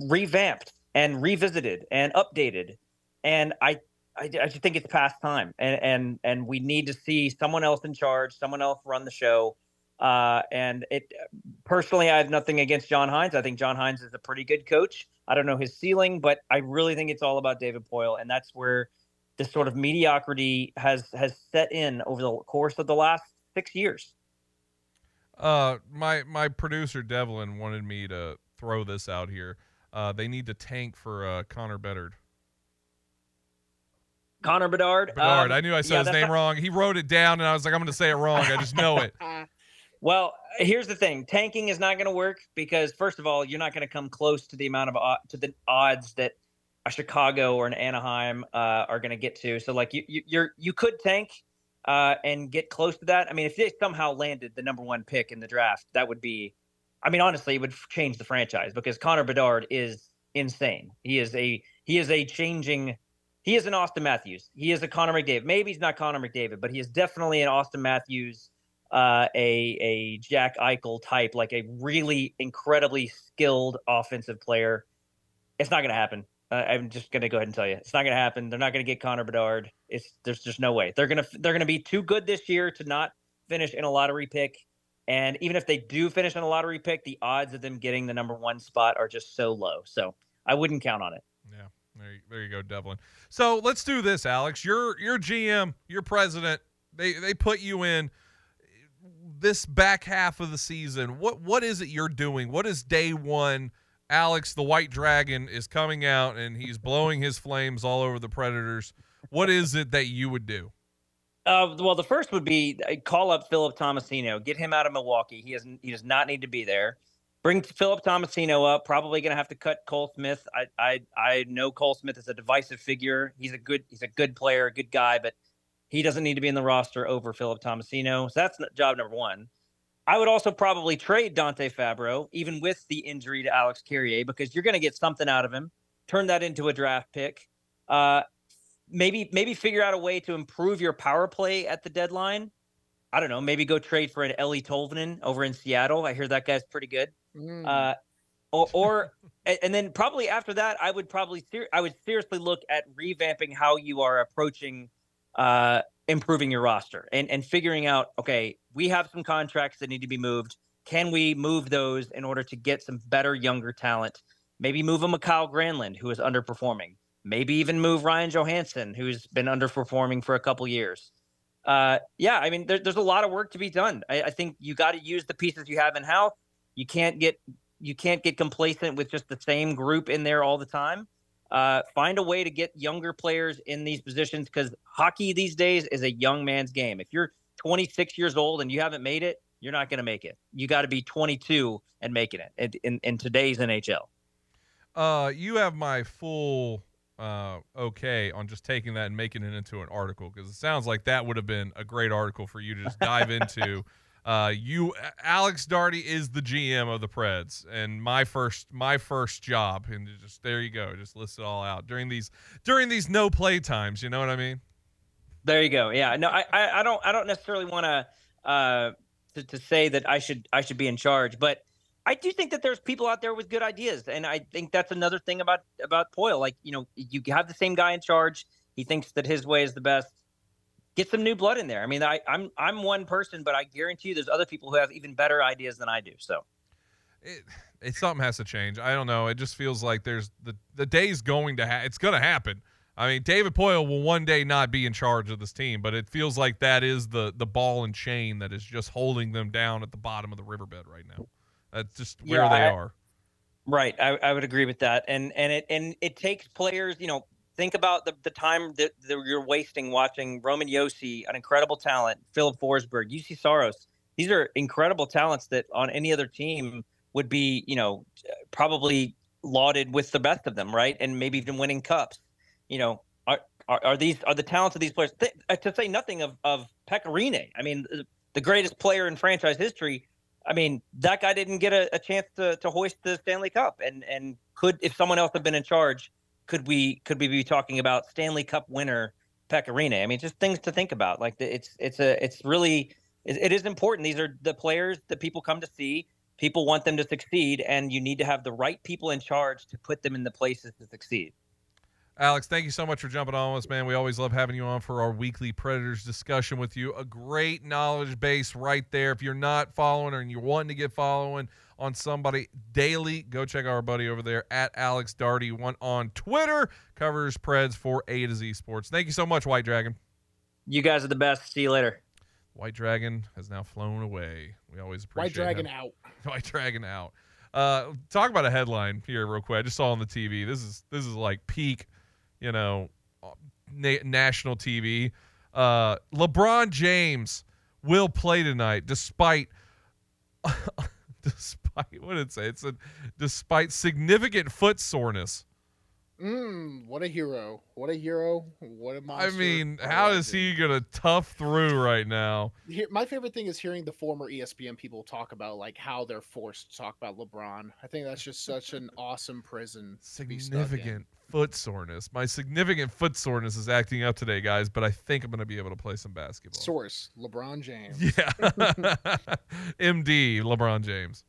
revamped and revisited and updated. And I, I, I just think it's past time, and and and we need to see someone else in charge, someone else run the show. Uh, and it personally, I have nothing against John Hynes. I think John Hynes is a pretty good coach. I don't know his ceiling, but I really think it's all about David Poile, and that's where this sort of mediocrity has has set in over the course of the last six years. Uh, my my producer Devlin wanted me to throw this out here. Uh, they need to tank for uh, Connor Bedard. Connor Bedard. Bedard. Um, I knew I said yeah, his name not... wrong. He wrote it down, and I was like, I'm going to say it wrong. I just know it. well, here's the thing: tanking is not going to work because, first of all, you're not going to come close to the amount of to the odds that a Chicago or an Anaheim uh, are going to get to. So, like, you, you you're you could tank uh, and get close to that. I mean, if they somehow landed the number one pick in the draft, that would be, I mean, honestly, it would change the franchise because Connor Bedard is insane. He is a he is a changing. He is an Auston Matthews. He is a Connor McDavid. Maybe he's not Connor McDavid, but he is definitely an Auston Matthews, uh, a a Jack Eichel type, like a really incredibly skilled offensive player. It's not going to happen. Uh, I'm just going to go ahead and tell you, it's not going to happen. They're not going to get Connor Bedard. It's there's just no way. They're gonna they're gonna be too good this year to not finish in a lottery pick. And even if they do finish in a lottery pick, the odds of them getting the number one spot are just so low. So I wouldn't count on it. Yeah, there you, there you go, Devlin. So let's do this, Alex. You're you're GM, you're president. They they put you in this back half of the season. What what is it you're doing? What is day one? Alex, the White Dragon, is coming out and he's blowing his flames all over the Predators what is it that you would do? Uh, well, the first would be uh, call up Philip Tomasino, get him out of Milwaukee. He doesn't. He does not need to be there. Bring Philip Tomasino up. Probably going to have to cut Cole Smith. I, I I know Cole Smith is a divisive figure. He's a good he's a good player, a good guy, but he doesn't need to be in the roster over Philip Tomasino. So that's job number one. I would also probably trade Dante Fabbro, even with the injury to Alex Carrier, because you're going to get something out of him. Turn that into a draft pick. Uh, maybe maybe figure out a way to improve your power play at the deadline. I don't know. Maybe go trade for an Eeli Tolvanen over in Seattle. I hear that guy's pretty good. Mm. Uh, or, or and then probably after that, I would probably ser- I would seriously look at revamping how you are approaching uh, improving your roster and and figuring out okay, we have some contracts that need to be moved. Can we move those in order to get some better younger talent? Maybe move a Mikael Granlund who is underperforming. Maybe even move Ryan Johansen who's been underperforming for a couple years. Uh, yeah, I mean, there, there's a lot of work to be done. I, I think you got to use the pieces you have in house. You can't get you can't get complacent with just the same group in there all the time. Uh, find a way to get younger players in these positions because hockey these days is a young man's game. If you're 26 years old and you haven't made it, you're not going to make it. You got to be 22 and making it in, in, in today's NHL. Uh, you have my full uh, okay on just taking that and making it into an article because it sounds like that would have been a great article for you to just dive into. Uh, you, Alex Darty is the GM of the Preds, and my first my first job, and just there you go, just list it all out during these during these no play times. You know what I mean? There you go. Yeah. No, I I, don't I don't necessarily want to uh to, to say that I should I should be in charge, but I do think that there's people out there with good ideas, and I think that's another thing about about Poile. Like you know, you have the same guy in charge. He thinks that his way is the best. Get some new blood in there. I mean, I, I'm I'm one person, but I guarantee you, there's other people who have even better ideas than I do. So, it, it something has to change. I don't know. It just feels like there's the the day's going to ha- it's going to happen. I mean, David Poile will one day not be in charge of this team, but it feels like that is the the ball and chain that is just holding them down at the bottom of the riverbed right now. That's just where Yeah, they I- are. Right, I, I would agree with that, and and it and it takes players. You know, think about the the time that, that you're wasting watching Roman Josi, an incredible talent, Filip Forsberg, Juuse Saros. These are incredible talents that on any other team would be, you know, probably lauded with the best of them, right? And maybe even winning cups. You know, are are, are these are the talents of these players? Th- uh, to say nothing of of Pekka Rinne. I mean, the greatest player in franchise history. I mean, that guy didn't get a, a chance to, to hoist the Stanley Cup, and and could if someone else had been in charge, could we could we be talking about Stanley Cup winner Pekka Rinne? I mean, just things to think about. Like it's it's a it's really it, it is important. These are the players that people come to see. People want them to succeed, and you need to have the right people in charge to put them in the places to succeed. Alex, thank you so much for jumping on with us, man. We always love having you on for our weekly Predators discussion with you. A great knowledge base right there. If you're not following or you're wanting to get following on somebody daily, go check our buddy over there at Alex Darty one on Twitter. Covers Preds for A to Z Sports. Thank you so much, White Dragon. You guys are the best. See you later. White Dragon has now flown away. We always appreciate White Dragon him. out. White Dragon out. Uh, talk about a headline here, real quick. I just saw on the TV. This is this is like peak, you know, na- national TV. Uh, LeBron James will play tonight, despite despite what did it say? It's a despite significant foot soreness. Mm, what a hero! What a hero! What a monster! I mean, how is he gonna tough through right now? Here, my favorite thing is hearing the former ESPN people talk about like how they're forced to talk about LeBron. I think that's just such an awesome prison. to be stuck in. significant foot soreness. My significant foot soreness is acting up today, guys, but I think I'm going to be able to play some basketball. Source: LeBron James. Yeah. MD LeBron James.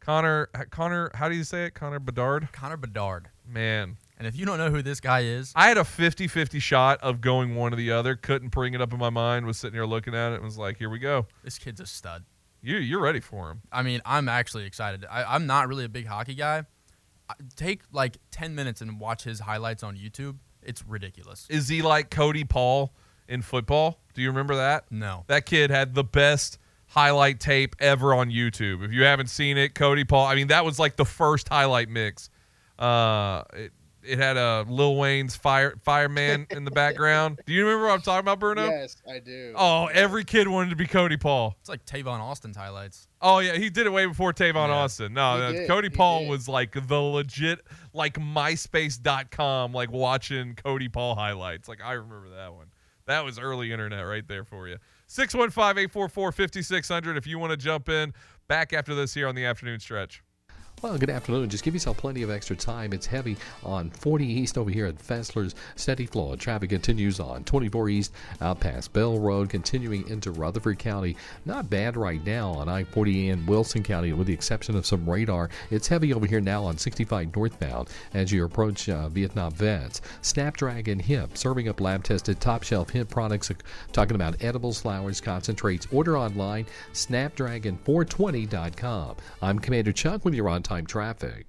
Connor Connor, how do you say it? Connor Bedard? Connor Bedard. Man. And if you don't know who this guy is, I had a 50-50 shot of going one or the other. Couldn't bring it up in my mind. Was sitting here looking at it and was like, "Here we go." this kid's a stud. You you're ready for him. I mean, I'm actually excited. I, I'm not really a big hockey guy. I- Take like 10 minutes and watch his highlights on YouTube. It's ridiculous. Is he like Cody Paul in football? Do you remember that? No. That kid had the best highlight tape ever on YouTube. If you haven't seen it, Cody Paul. I mean, that was like the first highlight mix. Uh, it, it had a Lil Wayne's fire fireman in the background. Do you remember what I'm talking about, Bruno? Yes, I do. Oh, every kid wanted to be Cody Paul. It's like Tavon Austin's highlights. Oh yeah, he did it way before Tavon Yeah. Austin. No, He uh, Cody he Paul did. was like the legit like MySpace.com, like watching Cody Paul highlights. Like I remember that one. That was early internet right there for you. 615-844-5600 if you want to jump in. Back after this here on the afternoon stretch. Well, good afternoon. Just give yourself plenty of extra time. It's heavy on 40 East over here at Fessler's. Steady flow. Traffic continues on 24 East out past Bell Road, continuing into Rutherford County. Not bad right now on I 40 in Wilson County, with the exception of some radar. It's heavy over here now on 65 northbound as you approach uh, Vietnam Vets. Snapdragon Hemp, serving up lab tested top shelf hemp products, uh, talking about edibles, flowers, concentrates. Order online, snapdragon420.com. I'm Commander Chuck with your on time traffic.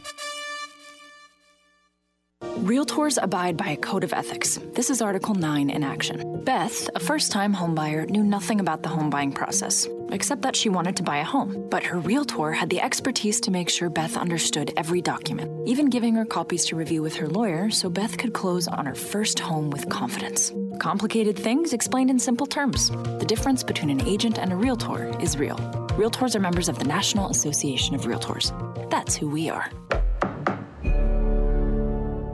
Realtors abide by a code of ethics. This is Article 9 in action. Beth, a first time homebuyer, knew nothing about the home buying process, except that she wanted to buy a home. But her realtor had the expertise to make sure Beth understood every document, even giving her copies to review with her lawyer so Beth could close on her first home with confidence. Complicated things explained in simple terms. The difference between an agent and a realtor is real. Realtors are members of the National Association of Realtors. That's who we are.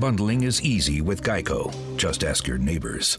Bundling is easy with Geico. Just ask your neighbors.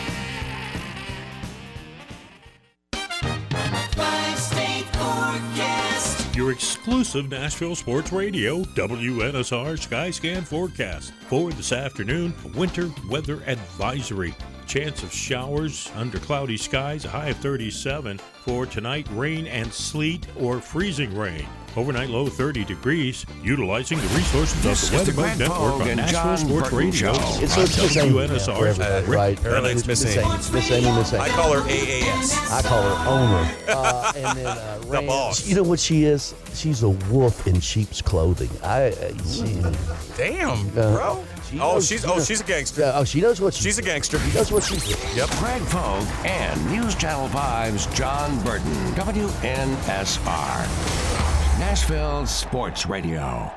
Your exclusive Nashville Sports Radio WNSR Skyscan forecast for this afternoon. Winter weather advisory. Chance of showers under cloudy skies, a high of 37. For tonight, rain and sleet or freezing rain. Overnight low 30 degrees, utilizing the resources This of the is Weather Bug Network Pogue on and Nashville Sports Radio. Show. It's, on it's Miss Amy. WNSR. for right? Her name's Miss Amy. It's Miss Amy, Miss Amy. I call her AAS. I call her owner. Uh, and then uh, The Rand- boss. You know what she is? She's a wolf in sheep's clothing. I. Uh, she, Damn, Uh, bro. she Oh, knows- she's she oh knows- she's a gangster. Uh, oh, she knows what she, She's a gangster. She knows what she's doing. Yep. Greg Pogue and News Channel 5's John Burton, WNSR. Nashville Sports Radio.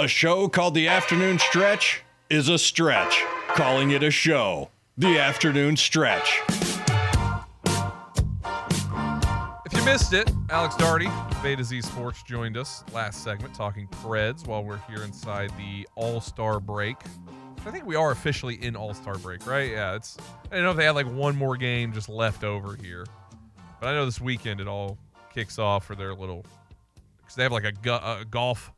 A show called The Afternoon Stretch is a stretch. Calling it a show. The Afternoon Stretch. If you missed it, Alex Darty, Beta Z Sports, joined us last segment talking Preds while we're here inside the All Star break. I think we are officially in All Star break, right? Yeah, it's. I don't know if they had like one more game just left over here, but I know this weekend it all kicks off for their little because they have like a, gu- a golf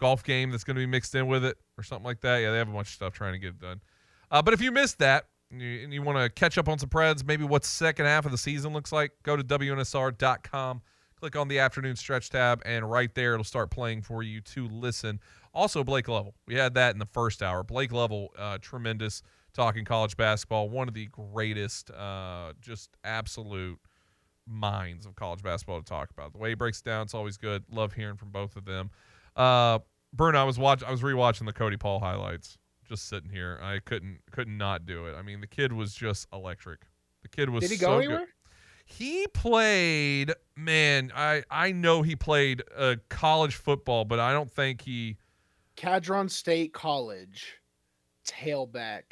golf game that's going to be mixed in with it or something like that. Yeah, they have a bunch of stuff trying to get it done. Uh, but if you missed that and you, you want to catch up on some Preds, maybe what second half of the season looks like, go to WNSR.com, click on the afternoon stretch tab, and right there it'll start playing for you to listen. Also, Blake Lovell. We had that in the first hour. Blake Lovell, uh, tremendous talking college basketball. One of the greatest, uh, just absolute minds of college basketball to talk about. The way he breaks it down, it's always good. Love hearing from both of them. Uh, Bruno, I was watch, I was rewatching the Cody Paul highlights. just sitting here. I couldn't couldn't not do it. I mean, the kid was just electric. The kid was Did he so go good. anywhere? He played, man. I I know he played uh, college football, but I don't think he. Chadron State College, tailback.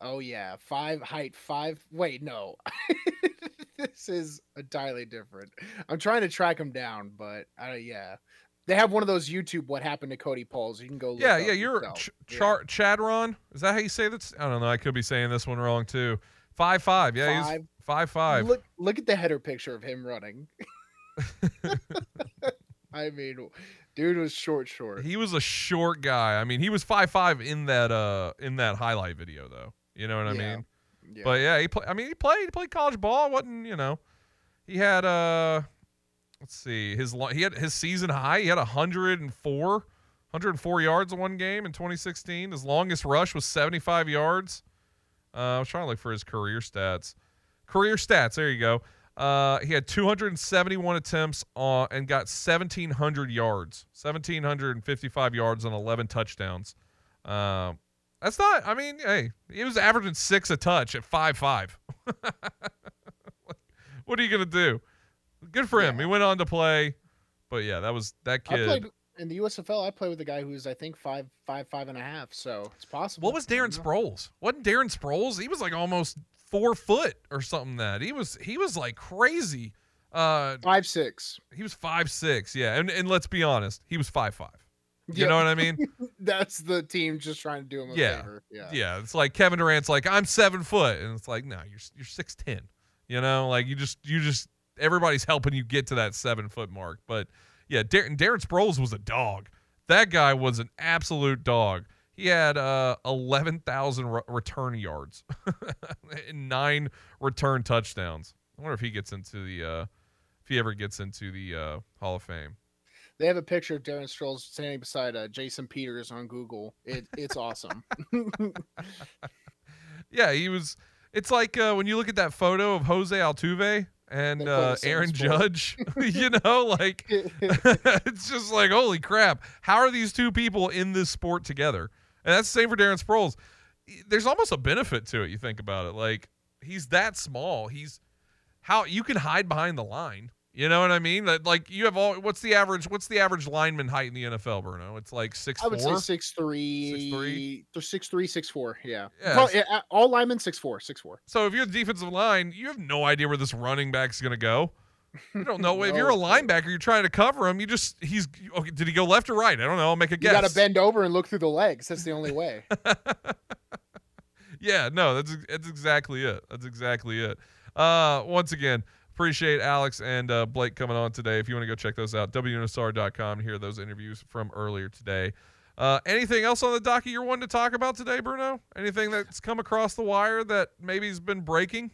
Oh yeah, five height five. Wait, no, this is entirely different. I'm trying to track him down, but uh, yeah, they have one of those YouTube "What Happened to Cody Pauls." You can go. Look Yeah, yeah. You're. Ch- Yeah. Chadron. Is that how you say that? I don't know. I could be saying this one wrong too. Five five. Yeah, he's Five. five five. Look, look at the header picture of him running. I mean, dude was short, short. He was a short guy. I mean, he was five five in that uh in that highlight video though. You know what I Yeah. mean? Yeah. But yeah, he played. I mean, he played he played college ball. wasn't you know? He had uh, let's see, his he had his season high. He had 104, 104 yards in one game in 2016. His longest rush was 75 yards. Uh, I was trying to look for his career stats. Career stats. There you go. Uh, he had 271 attempts on and got 1,700 yards, 1,755 yards on 11 touchdowns. Um, that's not. I mean, hey, he was averaging six a touch at five five. what are you gonna do? Good for him. He went on to play, but yeah, that was that I kid. played in the USFL. I played with a guy who's I think five, five, five and a half. So it's possible. What was Darren Sproles? Wasn't Darren Sproles? He was like almost four foot or something. That he was he was like crazy. Uh, five six. He was five six. Yeah, and and let's be honest, he was five five. You Yeah. know what I mean? That's the team just trying to do him a yeah. favor. Yeah. yeah. It's like Kevin Durant's like I'm seven foot, and it's like no, you're you're six ten. You know, like you just you just everybody's helping you get to that seven foot mark. But yeah, Darren, Darren Sproles was a dog. That guy was an absolute dog. He had uh, 11,000 re- return yards and nine return touchdowns. I wonder if he gets into the uh, if he ever gets into the uh, Hall of Fame. They have a picture of Darren Sproles standing beside uh, Jason Peters on Google. It, it's awesome. Yeah, he was. It's like uh, when you look at that photo of Jose Altuve and uh, Aaron. Judge. you know, like it's just like holy crap! How are these two people in this sport together? And that's the same for Darren Sproles. There's almost a benefit to it. You think about it, like he's that small. He's how you can hide behind the line. You know what I mean? Like you have all. What's the average? What's the average lineman height in the NFL, Bruno? It's like six I would four. say six three, six six three, six four. Yeah. Yeah, Pro- s- yeah, uh, all linemen six four, six four. So if you're the defensive line, you have no idea where this running back's going to go. You don't know. if you're a linebacker, you're trying to cover him. You just he's okay. Did he go left or right? I don't know. I'll make a guess. You got to bend over and look through the legs. That's the only way. Yeah, no, that's that's exactly it. That's exactly it. Uh, once again, appreciate Alex and uh, Blake coming on today. If you want to go check those out, WNSR.com hear those interviews from earlier today. Uh, anything else on the docket you're wanting to talk about today, Bruno? Anything that's come across the wire that maybe has been breaking?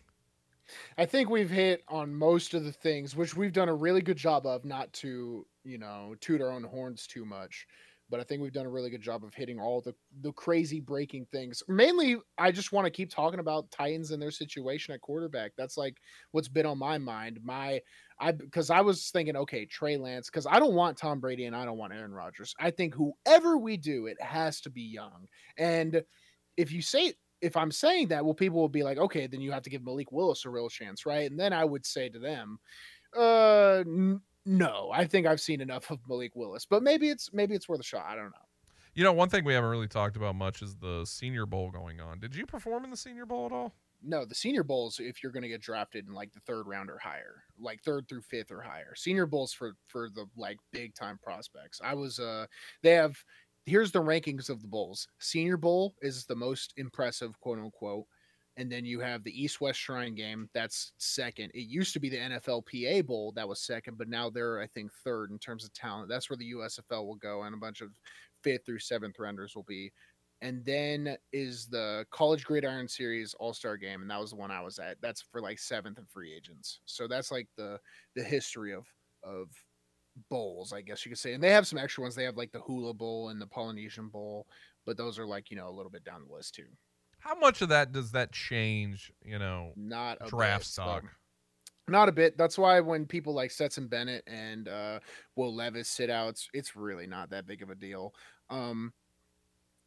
I think we've hit on most of the things, which we've done a really good job of, not to, you know, toot our own horns too much. But I think we've done a really good job of hitting all the the crazy breaking things. Mainly, I just want to keep talking about Titans and their situation at quarterback. That's like what's been on my mind. My I because I was thinking, okay, Trey Lance, because I don't want Tom Brady and I don't want Aaron Rodgers. I think whoever we do, it has to be young. And if you say if I'm saying that, well, people will be like, okay, then you have to give Malik Willis a real chance, right? And then I would say to them, uh, no, I think I've seen enough of Malik Willis, but maybe it's maybe it's worth a shot. I don't know. You know, one thing we haven't really talked about much is the Senior Bowl going on. Did you perform in the Senior Bowl at all? No, the Senior Bowls if you're going to get drafted in like the third round or higher, like third through fifth or higher. Senior Bowls for for the like big time prospects. I was uh they have here's the rankings of the bowls. Senior Bowl is the most impressive, quote unquote. And then you have the East West Shrine game. That's second. It used to be the NFLPA Bowl that was second, but now they're, I think, third in terms of talent. That's where the USFL will go, and a bunch of fifth through seventh rounders will be. And then is the College Gridiron Series All Star Game, and that was the one I was at. That's for like seventh and free agents. So that's like the the history of of bowls, I guess you could say. And they have some extra ones. They have like the Hula Bowl and the Polynesian Bowl, but those are like you know a little bit down the list too. How much of that does that change? You know, Not a draft bit, stock. Not a bit. That's why when people like Stetson Bennett and uh, Will Levis sit out, it's, it's really not that big of a deal. Um,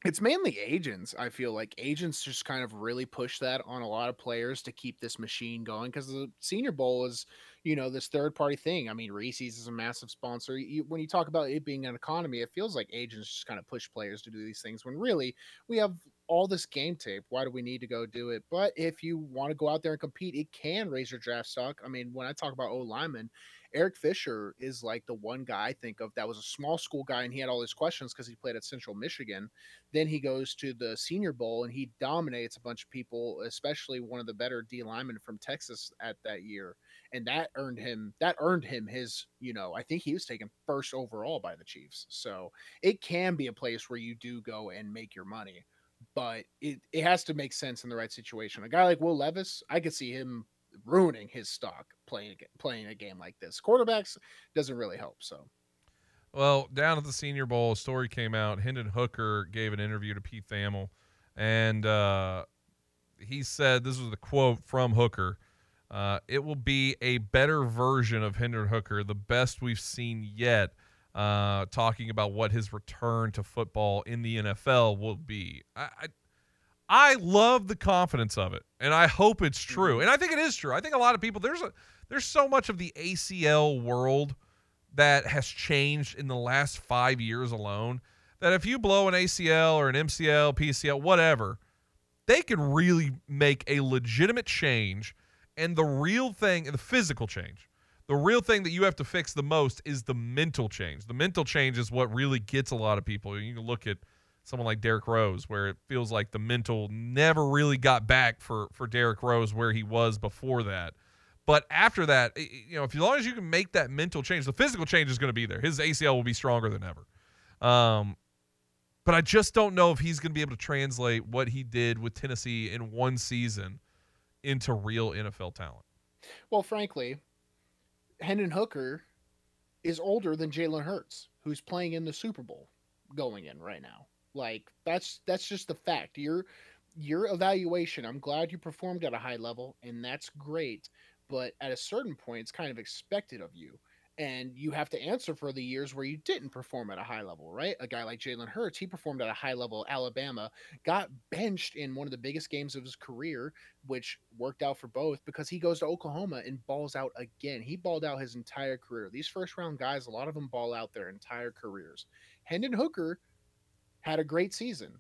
It's mainly agents. I feel like agents just kind of really push that on a lot of players to keep this machine going because the Senior Bowl is, you know, this third party thing. I mean, Reese's is a massive sponsor. You, when you talk about it being an economy, it feels like agents just kind of push players to do these things when really we have all this game tape. Why do we need to go do it? But if you want to go out there and compete, it can raise your draft stock. I mean, when I talk about O lineman, Eric Fisher is like the one guy I think of that was a small school guy and he had all these questions because he played at Central Michigan. Then he goes to the Senior Bowl and he dominates a bunch of people, especially one of the better D linemen from Texas at that year. And that earned him that earned him his, you know, I think he was taken first overall by the Chiefs. So it can be a place where you do go and make your money. But it, it has to make sense in the right situation. A guy like Will Levis, I could see him ruining his stock playing playing a game like this. Quarterbacks doesn't really help. So, well, down at the Senior Bowl, a story came out. Hendon Hooker gave an interview to Pete Thamel, and uh, he said this was the quote from Hooker. Uh, it will be a better version of Hendon Hooker, the best we've seen yet. Uh, talking about what his return to football in the NFL will be. I, I I love the confidence of it, and I hope it's true. Mm-hmm. And I think it is true. I think a lot of people there's a there's so much of the ACL world that has changed in the last five years alone that if you blow an ACL or an MCL, PCL, whatever, they can really make a legitimate change. And the real thing, the physical change, the real thing that you have to fix the most is the mental change. The mental change is what really gets a lot of people. You can look at someone like Derrick Rose, where it feels like the mental never really got back for for Derrick Rose where he was before that. But after that, you know, if as long as you can make that mental change, the physical change is going to be there. His ACL will be stronger than ever. Um, but I just don't know if he's going to be able to translate what he did with Tennessee in one season into real NFL talent. Well, frankly, Hendon Hooker is older than Jalen Hurts, who's playing in the Super Bowl going in right now. Like that's that's just the fact. Your your evaluation, I'm glad you performed at a high level and that's great, but at a certain point it's kind of expected of you. And you have to answer for the years where you didn't perform at a high level, right? A guy like Jalen Hurts, he performed at a high level Alabama, got benched in one of the biggest games of his career, which worked out for both because he goes to Oklahoma and balls out again. He balled out his entire career. These first round guys, a lot of them ball out their entire careers. Hendon Hooker had a great season.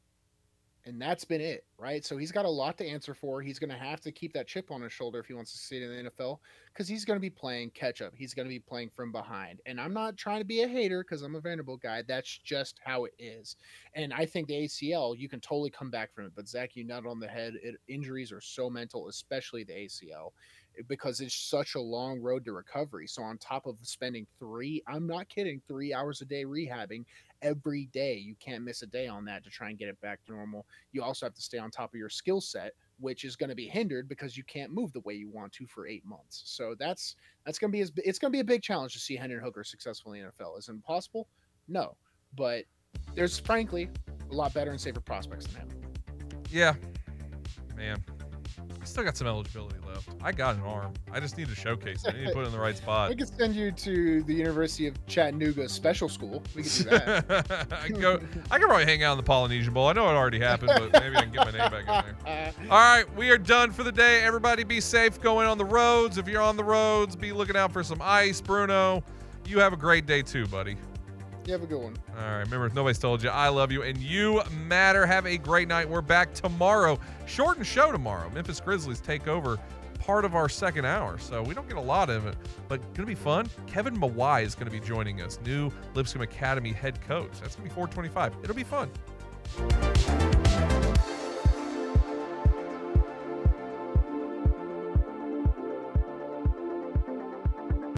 And that's been it, right? So he's got a lot to answer for. He's going to have to keep that chip on his shoulder if he wants to succeed in the NFL because he's going to be playing catch up. He's going to be playing from behind. And I'm not trying to be a hater because I'm a Vanderbilt guy. That's just how it is. And I think the ACL, you can totally come back from it. But Zach, you nut on the head. It, injuries are so mental, especially the ACL eh, because it's such a long road to recovery. So on top of spending three, I'm not kidding, three hours a day rehabbing every day, you can't miss a day on that to try and get it back to normal. You also have to stay on top of your skill set, which is going to be hindered because you can't move the way you want to for eight months. So that's that's going to be as it's going to be a big challenge to see Hendon Hooker successful in the NFL. Is it impossible? No, but there's frankly a lot better and safer prospects than him. Yeah, man. I still got some eligibility left. I got an arm. I just need to showcase it. I need to put it in the right spot. I could send you to the University of Chattanooga Special School. We could do that. I can go. I can probably hang out in the Polynesian Bowl. I know it already happened, but maybe I can get my name back in there. All right, we are done for the day. Everybody, be safe going on the roads. If you're on the roads, be looking out for some ice. Bruno, you have a great day too, buddy. You have a good one. All right. Remember, if nobody's told you, I love you and you matter. Have a great night. We're back tomorrow. Shortened show tomorrow. Memphis Grizzlies take over part of our second hour, so we don't get a lot of it, but to be fun. Kevin Mawae is to be joining us, new Lipscomb Academy head coach. That's to be 425. It'll be fun.